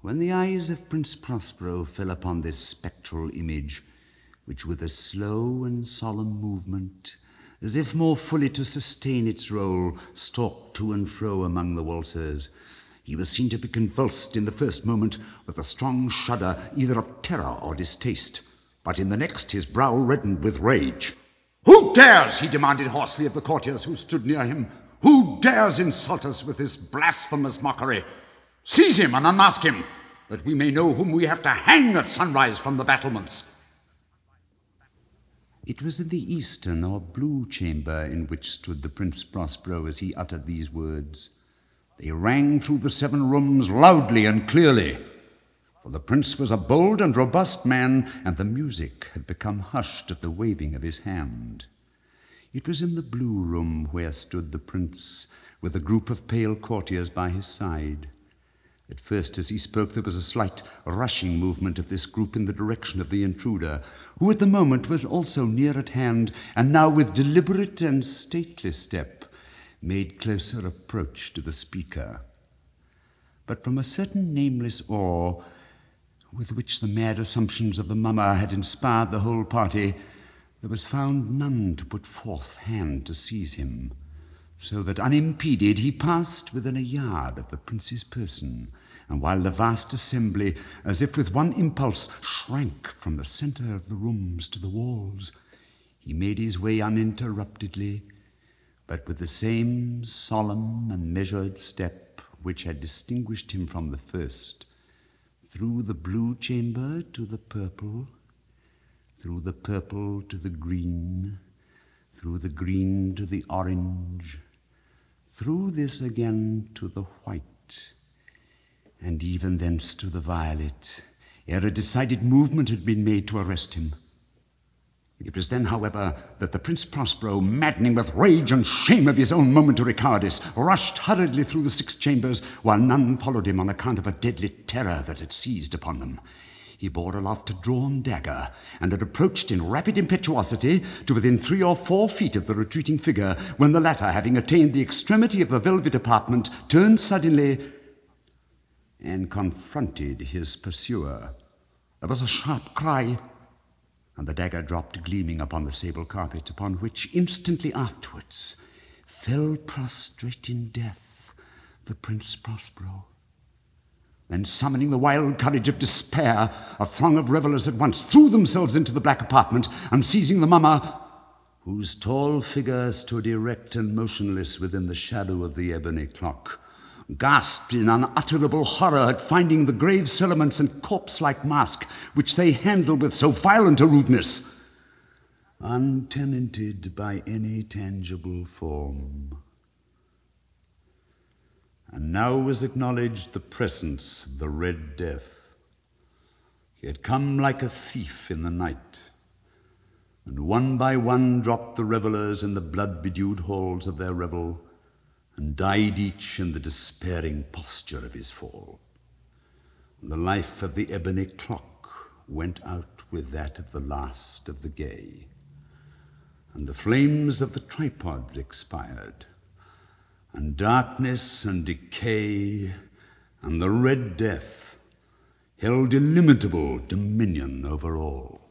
When the eyes of Prince Prospero fell upon this spectral image, which with a slow and solemn movement, as if more fully to sustain its role, stalked to and fro among the waltzers, he was seen to be convulsed in the first moment with a strong shudder either of terror or distaste, but in the next his brow reddened with rage. Who dares, he demanded hoarsely of the courtiers who stood near him, who dares insult us with this blasphemous mockery? Seize him and unmask him, that we may know whom we have to hang at sunrise from the battlements. It was in the eastern or blue chamber in which stood the Prince Prospero as he uttered these words. They rang through the seven rooms loudly and clearly for the prince was a bold and robust man, and the music had become hushed at the waving of his hand. It was in the blue room where stood the prince, with a group of pale courtiers by his side. At first, as he spoke, there was a slight rushing movement of this group in the direction of the intruder, who at the moment was also near at hand, and now with deliberate and stately step made closer approach to the speaker. But from a certain nameless awe, with which the mad assumptions of the mummer had inspired the whole party, there was found none to put forth hand to seize him, so that unimpeded he passed within a yard of the prince's person, and while the vast assembly, as if with one impulse, shrank from the centre of the rooms to the walls, he made his way uninterruptedly, but with the same solemn and measured step which had distinguished him from the first, through the blue chamber to the purple, through the purple to the green, through the green to the orange, through this again to the white, and even thence to the violet, ere a decided movement had been made to arrest him. It was then, however, that the Prince Prospero, maddening with rage and shame of his own momentary cowardice, rushed hurriedly through the six chambers, while none followed him on account of a deadly terror that had seized upon them. He bore aloft a drawn dagger, and had approached in rapid impetuosity to within three or four feet of the retreating figure, when the latter, having attained the extremity of the velvet apartment, turned suddenly and confronted his pursuer. There was a sharp cry and the dagger dropped gleaming upon the sable carpet, upon which instantly afterwards fell prostrate in death the Prince Prospero. Then, summoning the wild courage of despair, a throng of revellers at once threw themselves into the black apartment, and seizing the mummer, whose tall figure stood erect and motionless within the shadow of the ebony clock, gasped in unutterable horror at finding the grave cerements and corpse like mask which they handled with so violent a rudeness. untenanted by any tangible form. And now was acknowledged the presence of the Red Death. He had come like a thief in the night, and one by one dropped the revelers in the blood bedewed halls of their revel, and died each in the despairing posture of his fall. The life of the ebony clock went out with that of the last of the gay, and the flames of the tripods expired, and darkness and decay and the Red Death held illimitable dominion over all.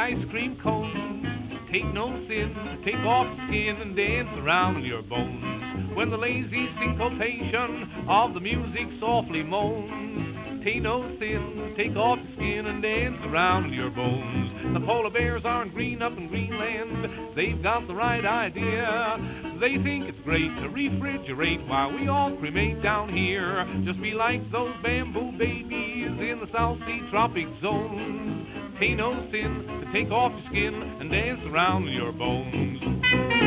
Ice cream cones, take no sin, take off skin and dance around your bones. When the lazy syncopation of the music softly moans, take no sin, take off skin and dance around your bones. The polar bears aren't green up in Greenland, they've got the right idea. They think it's great to refrigerate while we all cremate down here. Just be like those bamboo babies in the South Sea tropic zones. Tain't no sin to take off your skin and dance around your bones.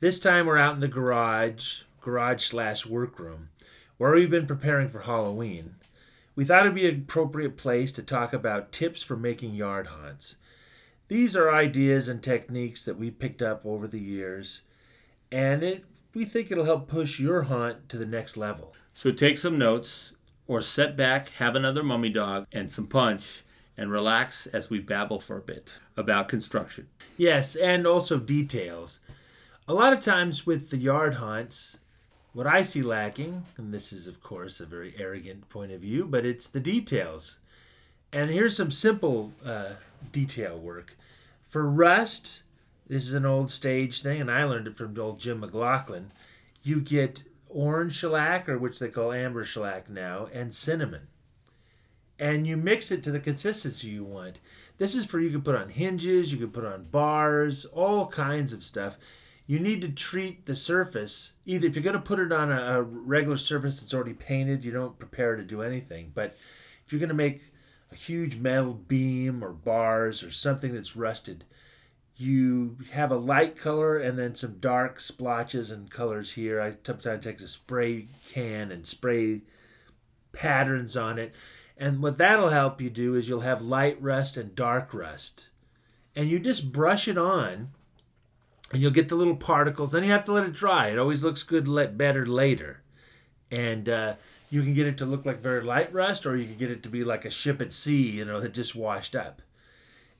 This time we're out in the garage, garage slash workroom, where we've been preparing for Halloween. We thought it'd be an appropriate place to talk about tips for making yard haunts. These are ideas and techniques that we've picked up over the years, and it we think it'll help push your haunt to the next level. So take some notes, or sit back, have another mummy dog, and some punch, and relax as we babble for a bit about construction. Yes, and also details. A lot of times with the yard haunts, what I see lacking, and this is, of course, a very arrogant point of view, but it's the details. And here's some simple uh, detail work. For rust, this is an old stage thing, and I learned it from old Jim McLaughlin. You get orange shellac, or which they call amber shellac now, and cinnamon. and you mix it to the consistency you want. This is for you can put on hinges, you can put on bars, all kinds of stuff. You need to treat the surface. Either if you're going to put it on a, a regular surface that's already painted, you don't prepare to do anything. But if you're going to make a huge metal beam or bars or something that's rusted, you have a light color and then some dark splotches and colors here. I sometimes take a spray can and spray patterns on it. And what that'll help you do is you'll have light rust and dark rust. And you just brush it on and you'll get the little particles. Then you have to let it dry. It always looks good let better later. And uh, you can get it to look like very light rust or you can get it to be like a ship at sea, you know, that just washed up.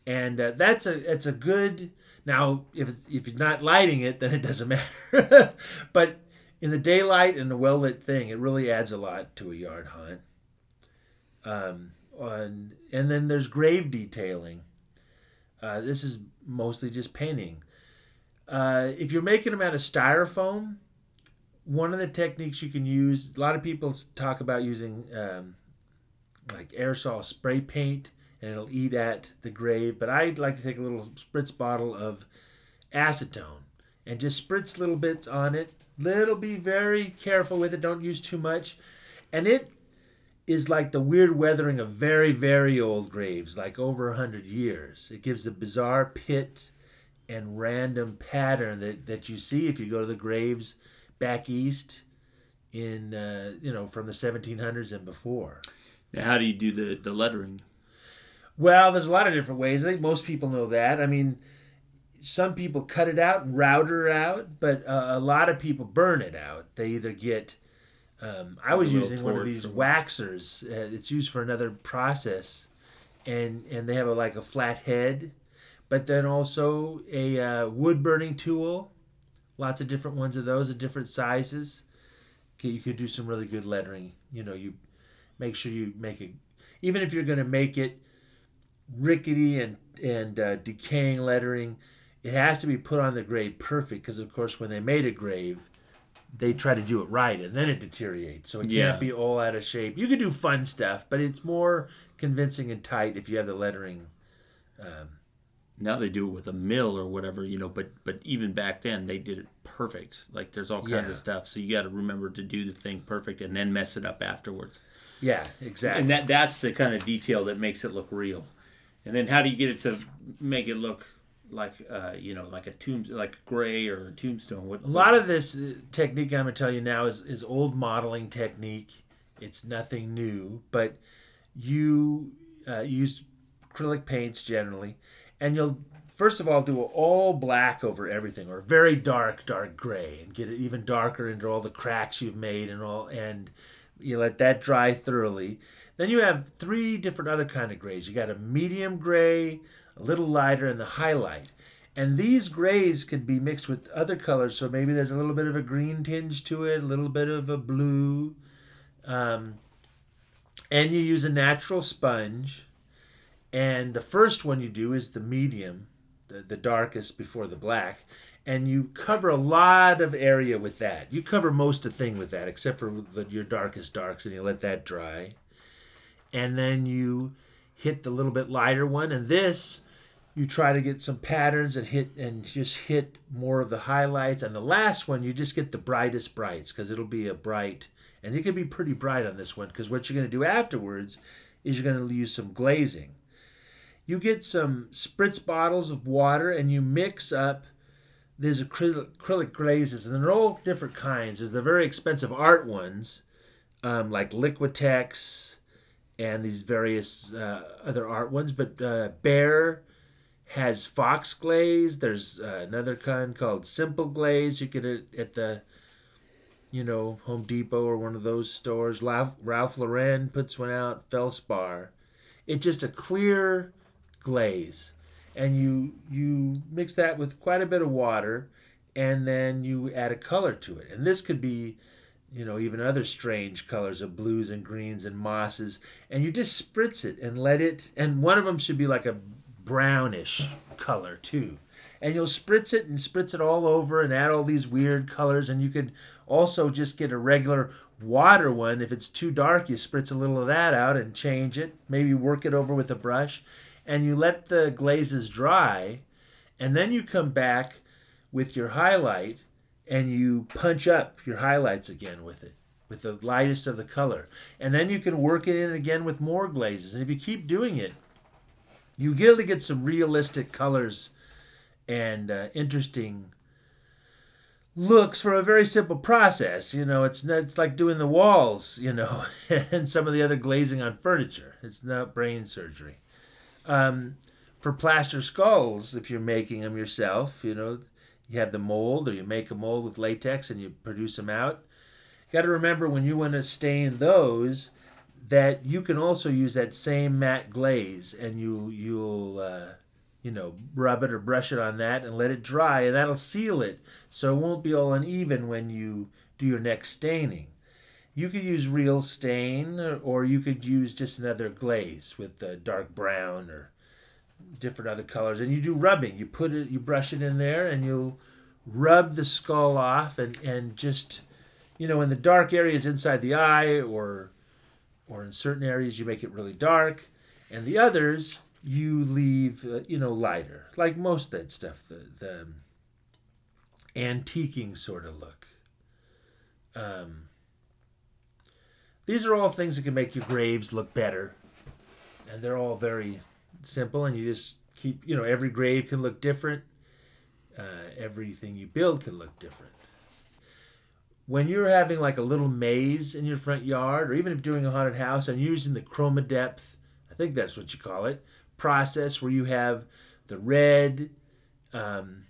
And uh, that's a it's a good now if if you're not lighting it then it doesn't [LAUGHS] matter. but in the daylight and a well lit thing, it really adds a lot to a yard haunt. Um, on, and then there's grave detailing. Uh, this is mostly just painting. Uh, if you're making them out of styrofoam, one of the techniques you can use, a lot of people talk about using um, like aerosol spray paint and it'll eat at the grave, but I'd like to take a little spritz bottle of acetone and just spritz little bits on it. Little be very careful with it, don't use too much. And it is like the weird weathering of very, very old graves, like over a hundred years. It gives the bizarre pit and random pattern that, that you see if you go to the graves back east in uh, you know from the 1700s and before. Now, how do you do the, the lettering? Well, there's a lot of different ways. I think most people know that. I mean, some people cut it out and router it out, but uh, a lot of people burn it out. They either get um, I was using one of these waxers. Uh, it's used for another process, and and they have a, like a flat head, but then also a uh, wood burning tool. Lots of different ones of those, of different sizes. Okay, you could do some really good lettering. You know, you make sure you make it, even if you're going to make it rickety and and uh, decaying lettering, it has to be put on the grave perfect. Because of course, when they made a grave they try to do it right and then it deteriorates. So it Yeah. can't be all out of shape. You could do fun stuff, but it's more convincing and tight if you have the lettering. Um, Now they do it with a mill or whatever, you know. But but even back then they did it perfect. Like there's all kinds Yeah. of stuff. So you got to remember to do the thing perfect and then mess it up afterwards. yeah, exactly. And that that's the kind of detail that makes it look real. And then how do you get it to make it look like uh, you know like a tomb like gray or a tombstone? What a lot of this uh, technique I'm going to tell you now is, is old modeling technique. It's nothing new, but you uh, use acrylic paints generally, and you'll first of all do all black over everything or very dark, dark gray, and get it even darker into all the cracks you've made and all, and you let that dry thoroughly. Then you have three different other kind of grays. You got a medium gray, a little lighter, and the highlight. And these grays can be mixed with other colors, so maybe there's a little bit of a green tinge to it, a little bit of a blue. Um, and you use a natural sponge. And the first one you do is the medium, the, the darkest before the black. And you cover a lot of area with that. You cover most of the thing with that, except for the, your darkest darks, and you let that dry. And then you hit the little bit lighter one. And this, you try to get some patterns and hit and just hit more of the highlights. And the last one, you just get the brightest brights because it'll be a bright, and it can be pretty bright on this one because what you're going to do afterwards is you're going to use some glazing. You get some spritz bottles of water and you mix up these acrylic, acrylic glazes, and they're all different kinds. There's the very expensive art ones, um, like Liquitex, and these various uh, other art ones. But uh, Behr has Faux Glaze. There's uh, another kind called Simple Glaze. You get it at the, you know, Home Depot or one of those stores. Ralph, Ralph Lauren puts one out. Valspar. It's just a clear glaze, and you you mix that with quite a bit of water, and then you add a color to it. And this could be you know, even other strange colors of blues and greens and mosses, and you just spritz it and let it. And one of them should be like a brownish color too, and you'll spritz it and spritz it all over and add all these weird colors. And you could also just get a regular water one, if it's too dark, you spritz a little of that out and change it. Maybe work it over with a brush, and you let the glazes dry, and then you come back with your highlight and you punch up your highlights again with it with the lightest of the color. And then you can work it in again with more glazes. And if you keep doing it you get to get some realistic colors and uh, interesting looks for a very simple process. You know it's it's like doing the walls you know [LAUGHS] and some of the other glazing on furniture. It's not brain surgery um, for plaster skulls if you're making them yourself you know you have the mold or you make a mold with latex and you produce them out. You got to remember when you want to stain those that you can also use that same matte glaze and you you'll uh, you know rub it or brush it on that and let it dry and that'll seal it so it won't be all uneven when you do your next staining. You could use real stain or, you could use just another glaze with dark brown or different other colors. And you do rubbing. You put it you brush it in there and you'll rub the skull off and and just you know in the dark areas inside the eye or or in certain areas you make it really dark. And the others you leave uh, you know lighter like most that stuff the the antiquing sort of look. Um, these are all things that can make your graves look better. And they're all very simple and you just keep you know every grave can look different. Uh, everything you build can look different. When you're having like a little maze in your front yard or even if doing a haunted house and using the chroma depth i think that's what you call it process where you have the red um,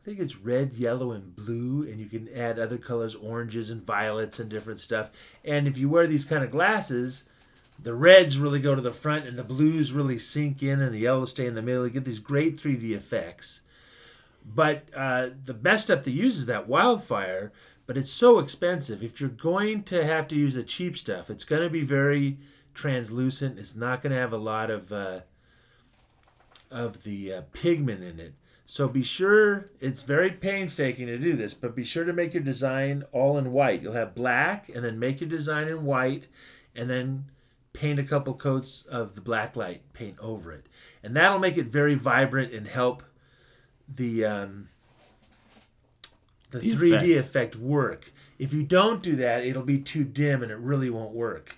i think it's red yellow and blue and you can add other colors oranges and violets and different stuff and if you wear these kind of glasses the reds really go to the front and the blues really sink in and the yellows stay in the middle. You get these great 3D effects. But uh, the best stuff to use is that wildfire, but it's so expensive. If you're going to have to use the cheap stuff, it's going to be very translucent. It's not going to have a lot of uh, of the uh, pigment in it. So be sure it's very painstaking to do this, but be sure to make your design all in white. You'll have black and then make your design in white and then paint a couple coats of the black light paint over it, and that'll make it very vibrant and help the um, the, The 3D effect. effect work. If you don't do that, it'll be too dim and it really won't work.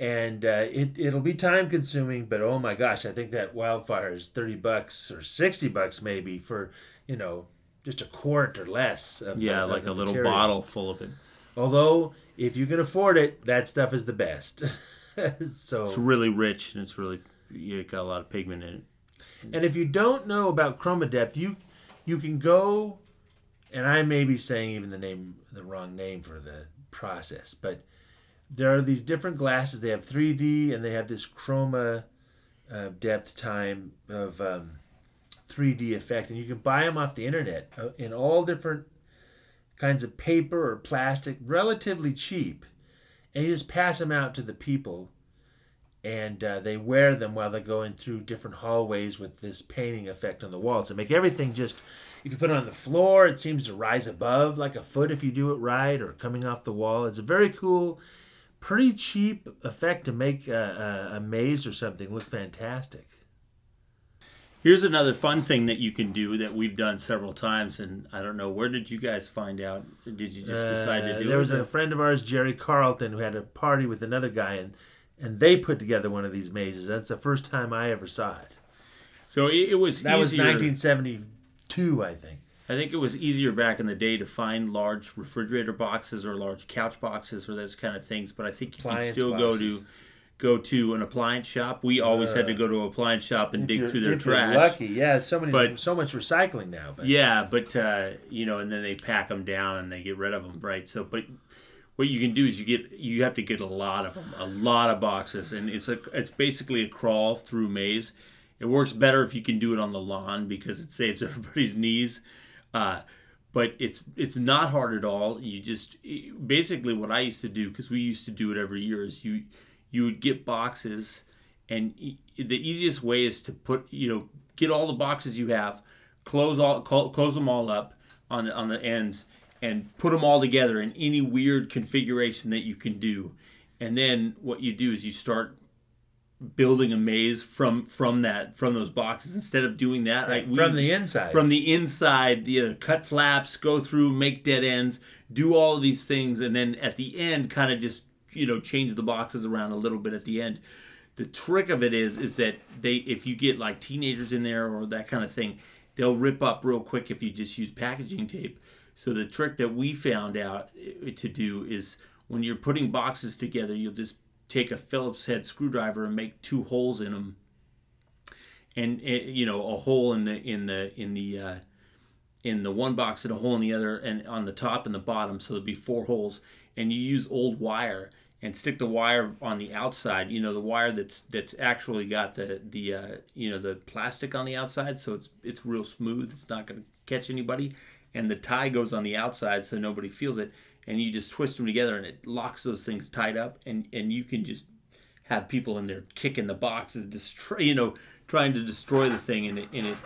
And uh, it it'll be time consuming, but oh my gosh, I think that wildfire is thirty bucks or sixty bucks maybe for you know just a quart or less. Of Yeah, of like the a little material. bottle full of it. Although if you can afford it, that stuff is the best. [LAUGHS] so It's really rich and it's really you got a lot of pigment in it. And if you don't know about chroma depth, you you can go, and I may be saying even the name the wrong name for the process, but there are these different glasses. They have 3D and they have this chroma uh, depth time of um, 3D effect, and you can buy them off the internet uh, in all different kinds of paper or plastic, relatively cheap, and you just pass them out to the people and uh, they wear them while they're going through different hallways with this painting effect on the walls. To make everything just if you put it on the floor it seems to rise above like a foot if you do it right or coming off the wall. It's a very cool pretty cheap effect to make a, a, a maze or something look fantastic Here's another fun thing that you can do that we've done several times, and I don't know where did you guys find out? Did you just decide to Uh, do there it? There was a friend of ours jerry carlton who had a party with another guy and and they put together one of these mazes that's the first time i ever saw it So it, it was that was 1972 i think I think it was easier back in the day to find large refrigerator boxes or large couch boxes or those kind of things. But I think you can Appliance still go to go to an appliance shop. We always had to Uh, go to an appliance shop and dig through their trash. lucky yeah so many But- so much recycling now but Yeah, but uh, you know, and then they pack them down and they get rid of them, right? So, but what you can do is you get you have to get a lot of them, a lot of boxes, and it's a it's basically a crawl through maze. It works better if you can do it on the lawn because it saves [LAUGHS] everybody's knees. Uh, but it's it's not hard at all. You just basically what I used to do because we used to do it every year is you you would get boxes and the easiest way is to put you know get all the boxes you have close all clo- close them all up on on the ends and put them all together in any weird configuration that you can do. And then what you do is you start building a maze from from that from those boxes instead of doing that Right, I- from the inside. from the inside the uh, cut flaps go through make dead ends do all of these things and then at the end kind of just you know change the boxes around a little bit at the end the trick of it is is that they if you get like teenagers in there or that kind of thing they'll rip up real quick if you just use packaging tape so the trick that we found out uh, to do is when you're putting boxes together you'll just take a phillips head screwdriver and make two holes in them and eh, you know a hole in the in the in the uh, in the one box and a hole in the other and on the top and the bottom. So there'll be four holes. And you use old wire and stick the wire on the outside you know the wire that's that's actually got the the uh, you know the plastic on the outside. So it's it's real smooth. It's not going to catch anybody. And the tie goes on the outside so nobody feels it and you just twist them together and it locks those things tight up and and you can just have people in there kicking the boxes destroy you know trying to destroy the thing and it, and it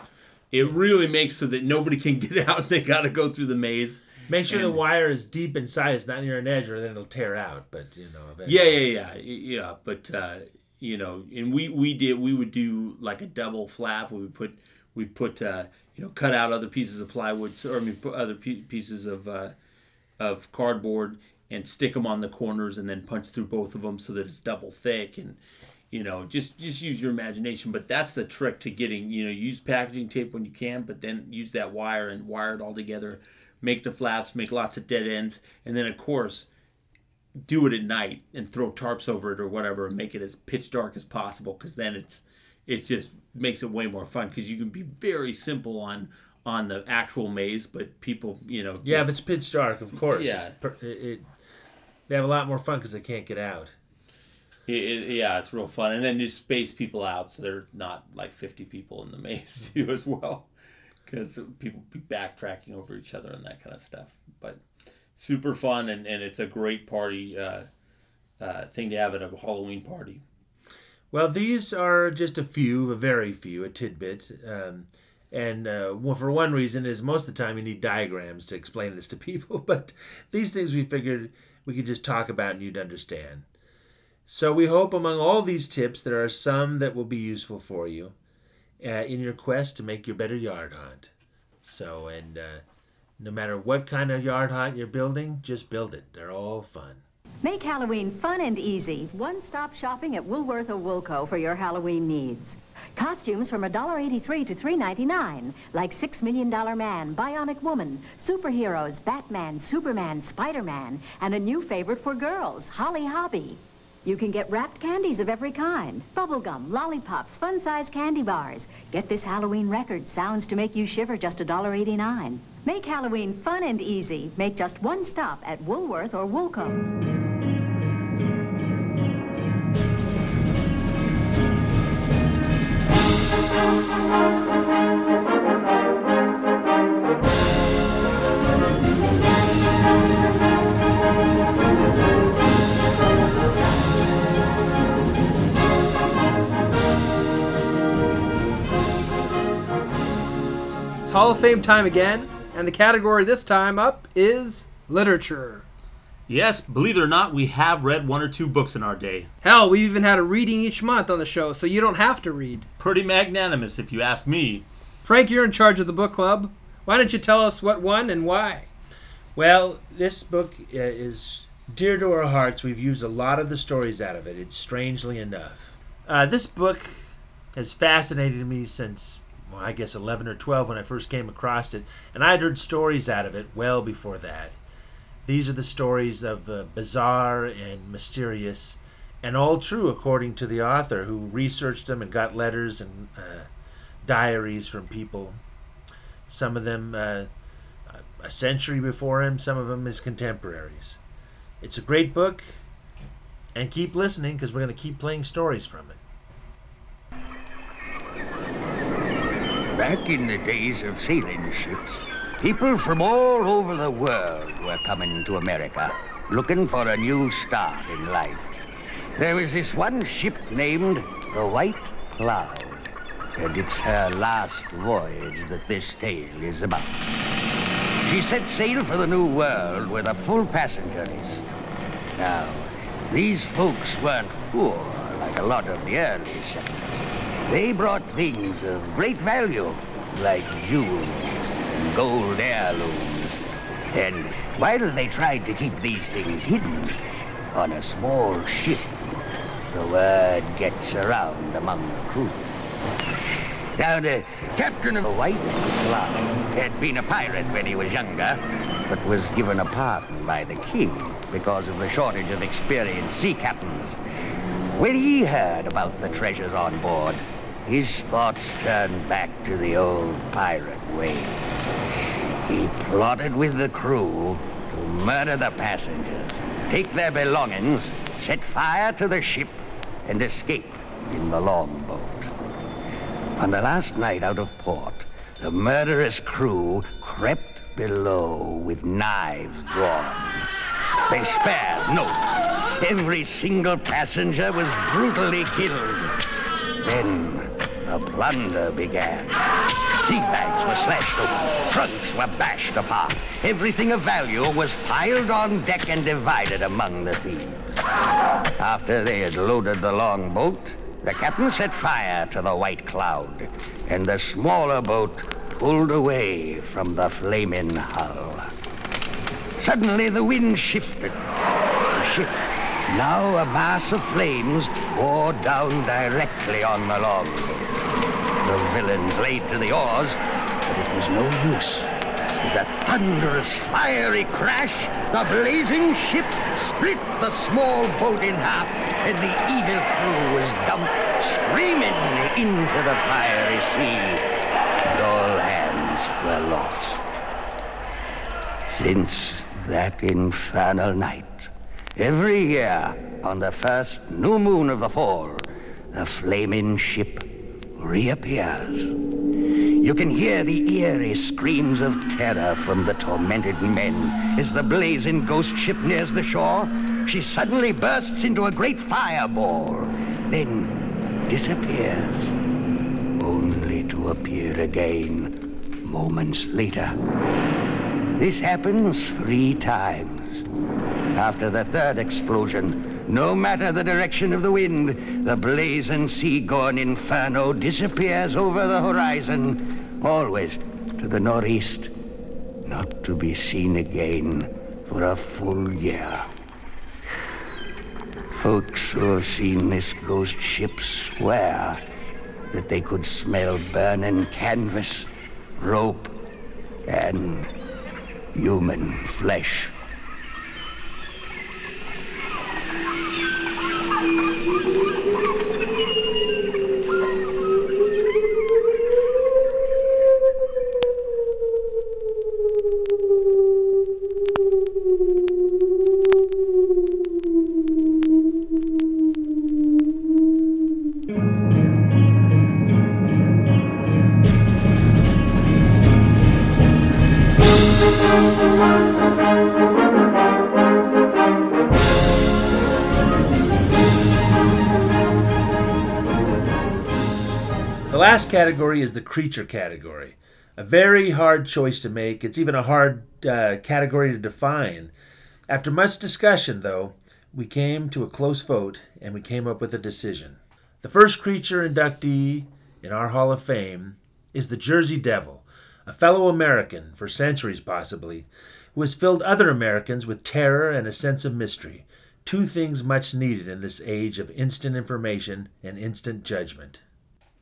it really makes so that nobody can [LAUGHS] get out they got to go through the maze Make sure And- the wire is deep inside, it's not near an edge, or then it'll tear out. But you know, eventually. Yeah, yeah, yeah, yeah. But uh, you know, and we we did we would do like a double flap. We would put we put uh, you know cut out other pieces of plywood or I mean put other pieces of uh, of cardboard and stick them on the corners and then punch through both of them so that it's double thick and you know just just use your imagination. But that's the trick to getting you know use packaging tape when you can but then use that wire and wire it all together make the flaps make lots of dead ends and then of course do it at night and throw tarps over it or whatever and make it as pitch dark as possible because then it's it just makes it way more fun because you can be very simple on on the actual maze but people you know Yeah, just- if it's pitch dark, of course. Yeah. Per- it, it- they have a lot more fun because they can't get out. It, it- yeah, it's real fun, and then you space people out so they're not like fifty people in the [LAUGHS] maze too as well, because people be backtracking over each other and that kind of stuff. But super fun, and, and it's a great party uh, uh, thing to have at a Halloween party. Well, these are just a few, a very few, a tidbit. Um, and uh, well, for one reason is most of the time you need diagrams to explain this to [LAUGHS] people. But these things we figured we could just talk about and you'd understand. So we hope among all these tips there are some that will be useful for you uh, in your quest to make your better yard haunt. So, and uh, no matter what kind of yard haunt you're building, just build it. They're all fun. Make Halloween fun and easy. One-stop shopping at Woolworth or Woolco for your Halloween needs. Costumes from $1.83 to $3.99, like Six Million Dollar Man, Bionic Woman, superheroes, Batman, Superman, Spider-Man, and a new favorite for girls, Holly Hobbie. You can get wrapped candies of every kind, bubblegum, lollipops, fun-sized candy bars. Get this Halloween record, sounds to make you shiver, just $1.89. Make Halloween fun and easy. Make just one stop at Woolworth or Woolco. Hall of Fame time again, and the category this time up is literature. Yes, believe it or not, we have read one or two books in our day. Hell, we've even had a reading each month on the show, so you don't have to read. Pretty magnanimous, if you ask me. Frank, you're in charge of the book club. Why don't you tell us what won and why? Well, this book uh, is dear to our hearts. We've used a lot of the stories out of it. It's strangely enough. Uh, this book has fascinated me since, well, I guess 11 or 12 when I first came across it, and I'd heard stories out of it well before that. These are the stories of uh, bizarre and mysterious, and all true according to the author who researched them and got letters and uh, diaries from people. Some of them uh, a century before him, some of them his contemporaries. It's a great book, and keep listening because we're going to keep playing stories from it. Back in the days of sailing ships, people from all over the world were coming to America looking for a new start in life. There was this one ship named the White Cloud, and it's her last voyage that this tale is about. She set sail for the New World with a full passenger list. Now, these folks weren't poor like a lot of the early settlers. They brought things of great value, like jewels gold heirlooms. And while they tried to keep these things hidden on a small ship, the word gets around among the crew. Now, the captain of the White Cloud had been a pirate when he was younger, but was given a pardon by the king because of the shortage of experienced sea captains. When he heard about the treasures on board, his thoughts turned back to the old pirate ways. He plotted with the crew to murder the passengers, take their belongings, set fire to the ship, and escape in the longboat. On the last night out of port, the murderous crew crept below with knives drawn. They spared no. Every single passenger was brutally killed. Then the plunder began. Sea bags were slashed open. Trunks were bashed apart. Everything of value was piled on deck and divided among the thieves. After they had loaded the longboat, the captain set fire to the White Cloud, and the smaller boat pulled away from the flaming hull. Suddenly the wind shifted. The ship, now a mass of flames, bore down directly on the longboat. The villains laid to the oars, but it was no use. With a thunderous, fiery crash, the blazing ship split the small boat in half, and the evil crew was dumped screaming into the fiery sea, and all hands were lost. Since that infernal night, every year on the first new moon of the fall, the flaming ship reappears. You can hear the eerie screams of terror from the tormented men as the blazing ghost ship nears the shore. She suddenly bursts into a great fireball, then disappears, only to appear again moments later. This happens three times. After the third explosion, no matter the direction of the wind, the blazing sea-going inferno disappears over the horizon, always to the northeast, not to be seen again for a full year. Folks who have seen this ghost ship swear that they could smell burning canvas, rope, and human flesh. The creature category. A very hard choice to make. It's even a hard uh, category to define. After much discussion, though, we came to a close vote and we came up with a decision. The first creature inductee in our Hall of Fame is the Jersey Devil, a fellow American, for centuries possibly, who has filled other Americans with terror and a sense of mystery, two things much needed in this age of instant information and instant judgment.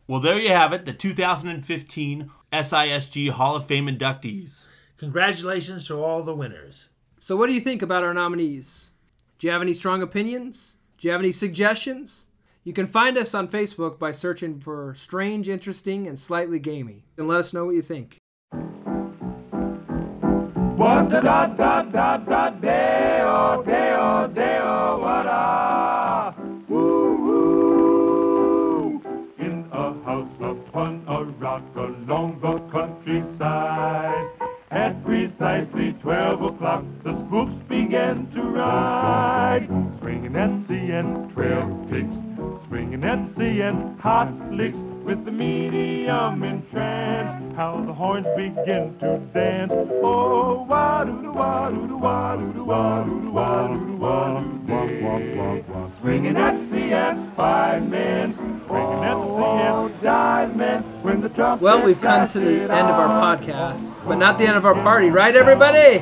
Well, there you have it, the 2015 SISG Hall of Fame inductees. Congratulations to all the winners. So, what do you think about our nominees? Do you have any strong opinions? Do you have any suggestions? You can find us on Facebook by searching for Strange, Interesting, and Slightly Gamey. And let us know what you think. What da da da da da deo deo deo what a upon along the countryside. At precisely twelve o'clock, the spooks began to ride, swinging Nancy and twelve ticks, swinging Nancy and hot licks. with the medium in trance. How the horns begin to dance. Oh, wah doo doo wah doo doo wah doo doo wah doo doo wah doo doo wah doo Swinging at CS five men, Well, we've come to the end of our podcast, but not the end of our party, right, everybody?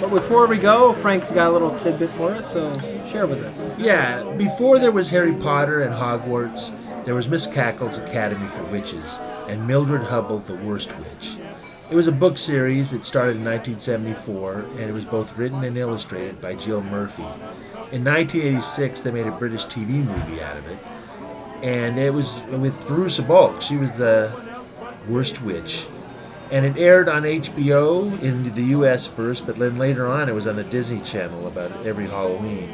But before we go, Frank's got a little tidbit for us, so share with us. Yeah, before there was Harry Potter and Hogwarts, there was Miss Cackle's Academy for Witches and Mildred Hubble, the Worst Witch. It was a book series that started in 1974, and it was both written and illustrated by Jill Murphy. In 1986, they made a British TV movie out of it, and it was with Fairuza Balk. She was the Worst Witch. And it aired on HBO in the US first, but then later on it was on the Disney Channel about every Halloween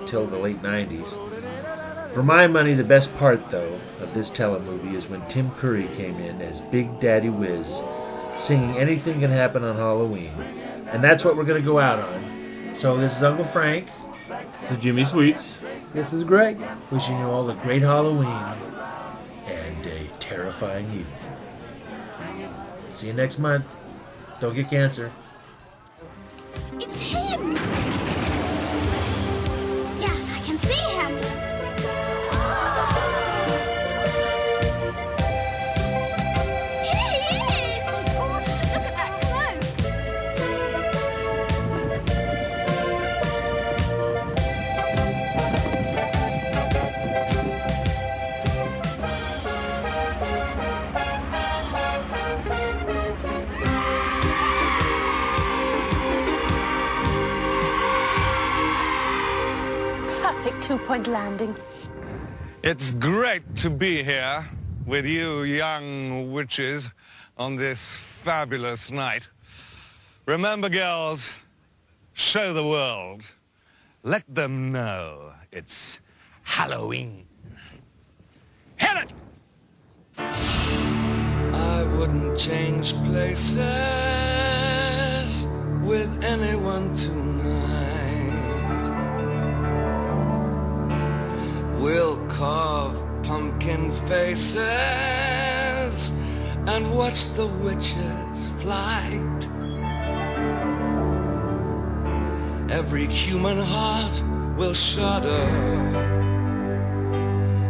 until the late 90s. For my money, the best part, though, of this telemovie is when Tim Curry came in as Big Daddy Whiz, singing Anything Can Happen on Halloween. And that's what we're going to go out on. So this is Uncle Frank. This is Jimmy Sweets. This is Greg. Wishing you all a great Halloween and a terrifying evening. See you next month. Don't get cancer. It's him! Yes, I can see him! Perfect two-point landing. It's great to be here with you young witches on this fabulous night. Remember, girls, show the world. Let them know it's Halloween. Hit it! I wouldn't change places with anyone tonight. We'll carve pumpkin faces and watch the witches' flight. Every human heart will shudder.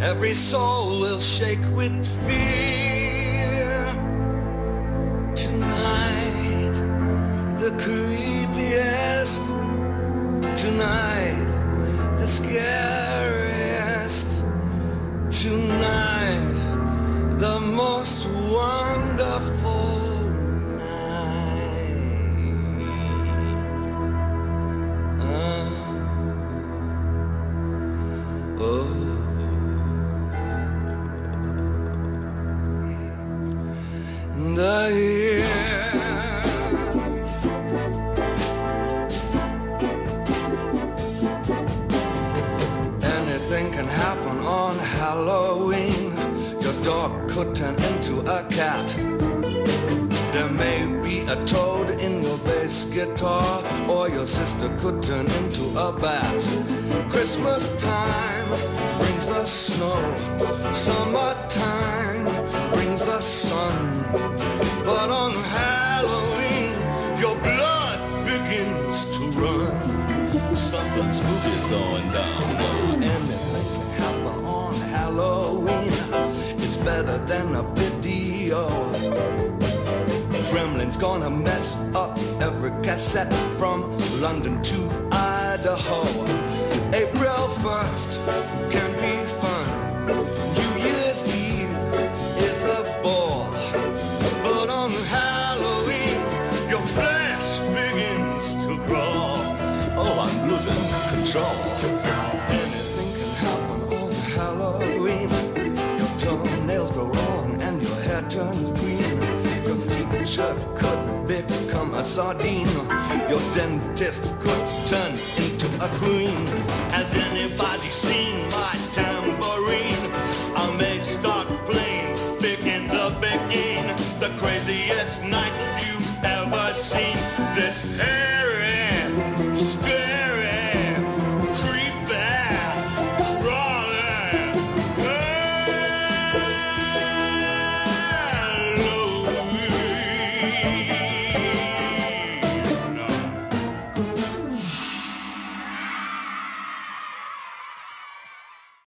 Every soul will shake with fear. Tonight, the creepiest. Tonight, the scariest. Tonight, the most wonderful night. Uh. Oh. Turn into a cat. There may be a toad in your bass guitar, or your sister could turn into a bat. Christmas time brings the snow, summertime brings the sun. But on Halloween, your blood begins to run. Something spooky is going down. Better than a video. Gremlin's gonna mess up every cassette from London to Idaho. April 1st can be fun. New Year's Eve is a bore. But on Halloween, your flesh begins to crawl. Oh, I'm losing control. butcher could become a sardine. Your dentist could turn into a queen. Has anybody seen my tambourine? I may start playing big in the beginning. The craziest night you've ever seen. This hair.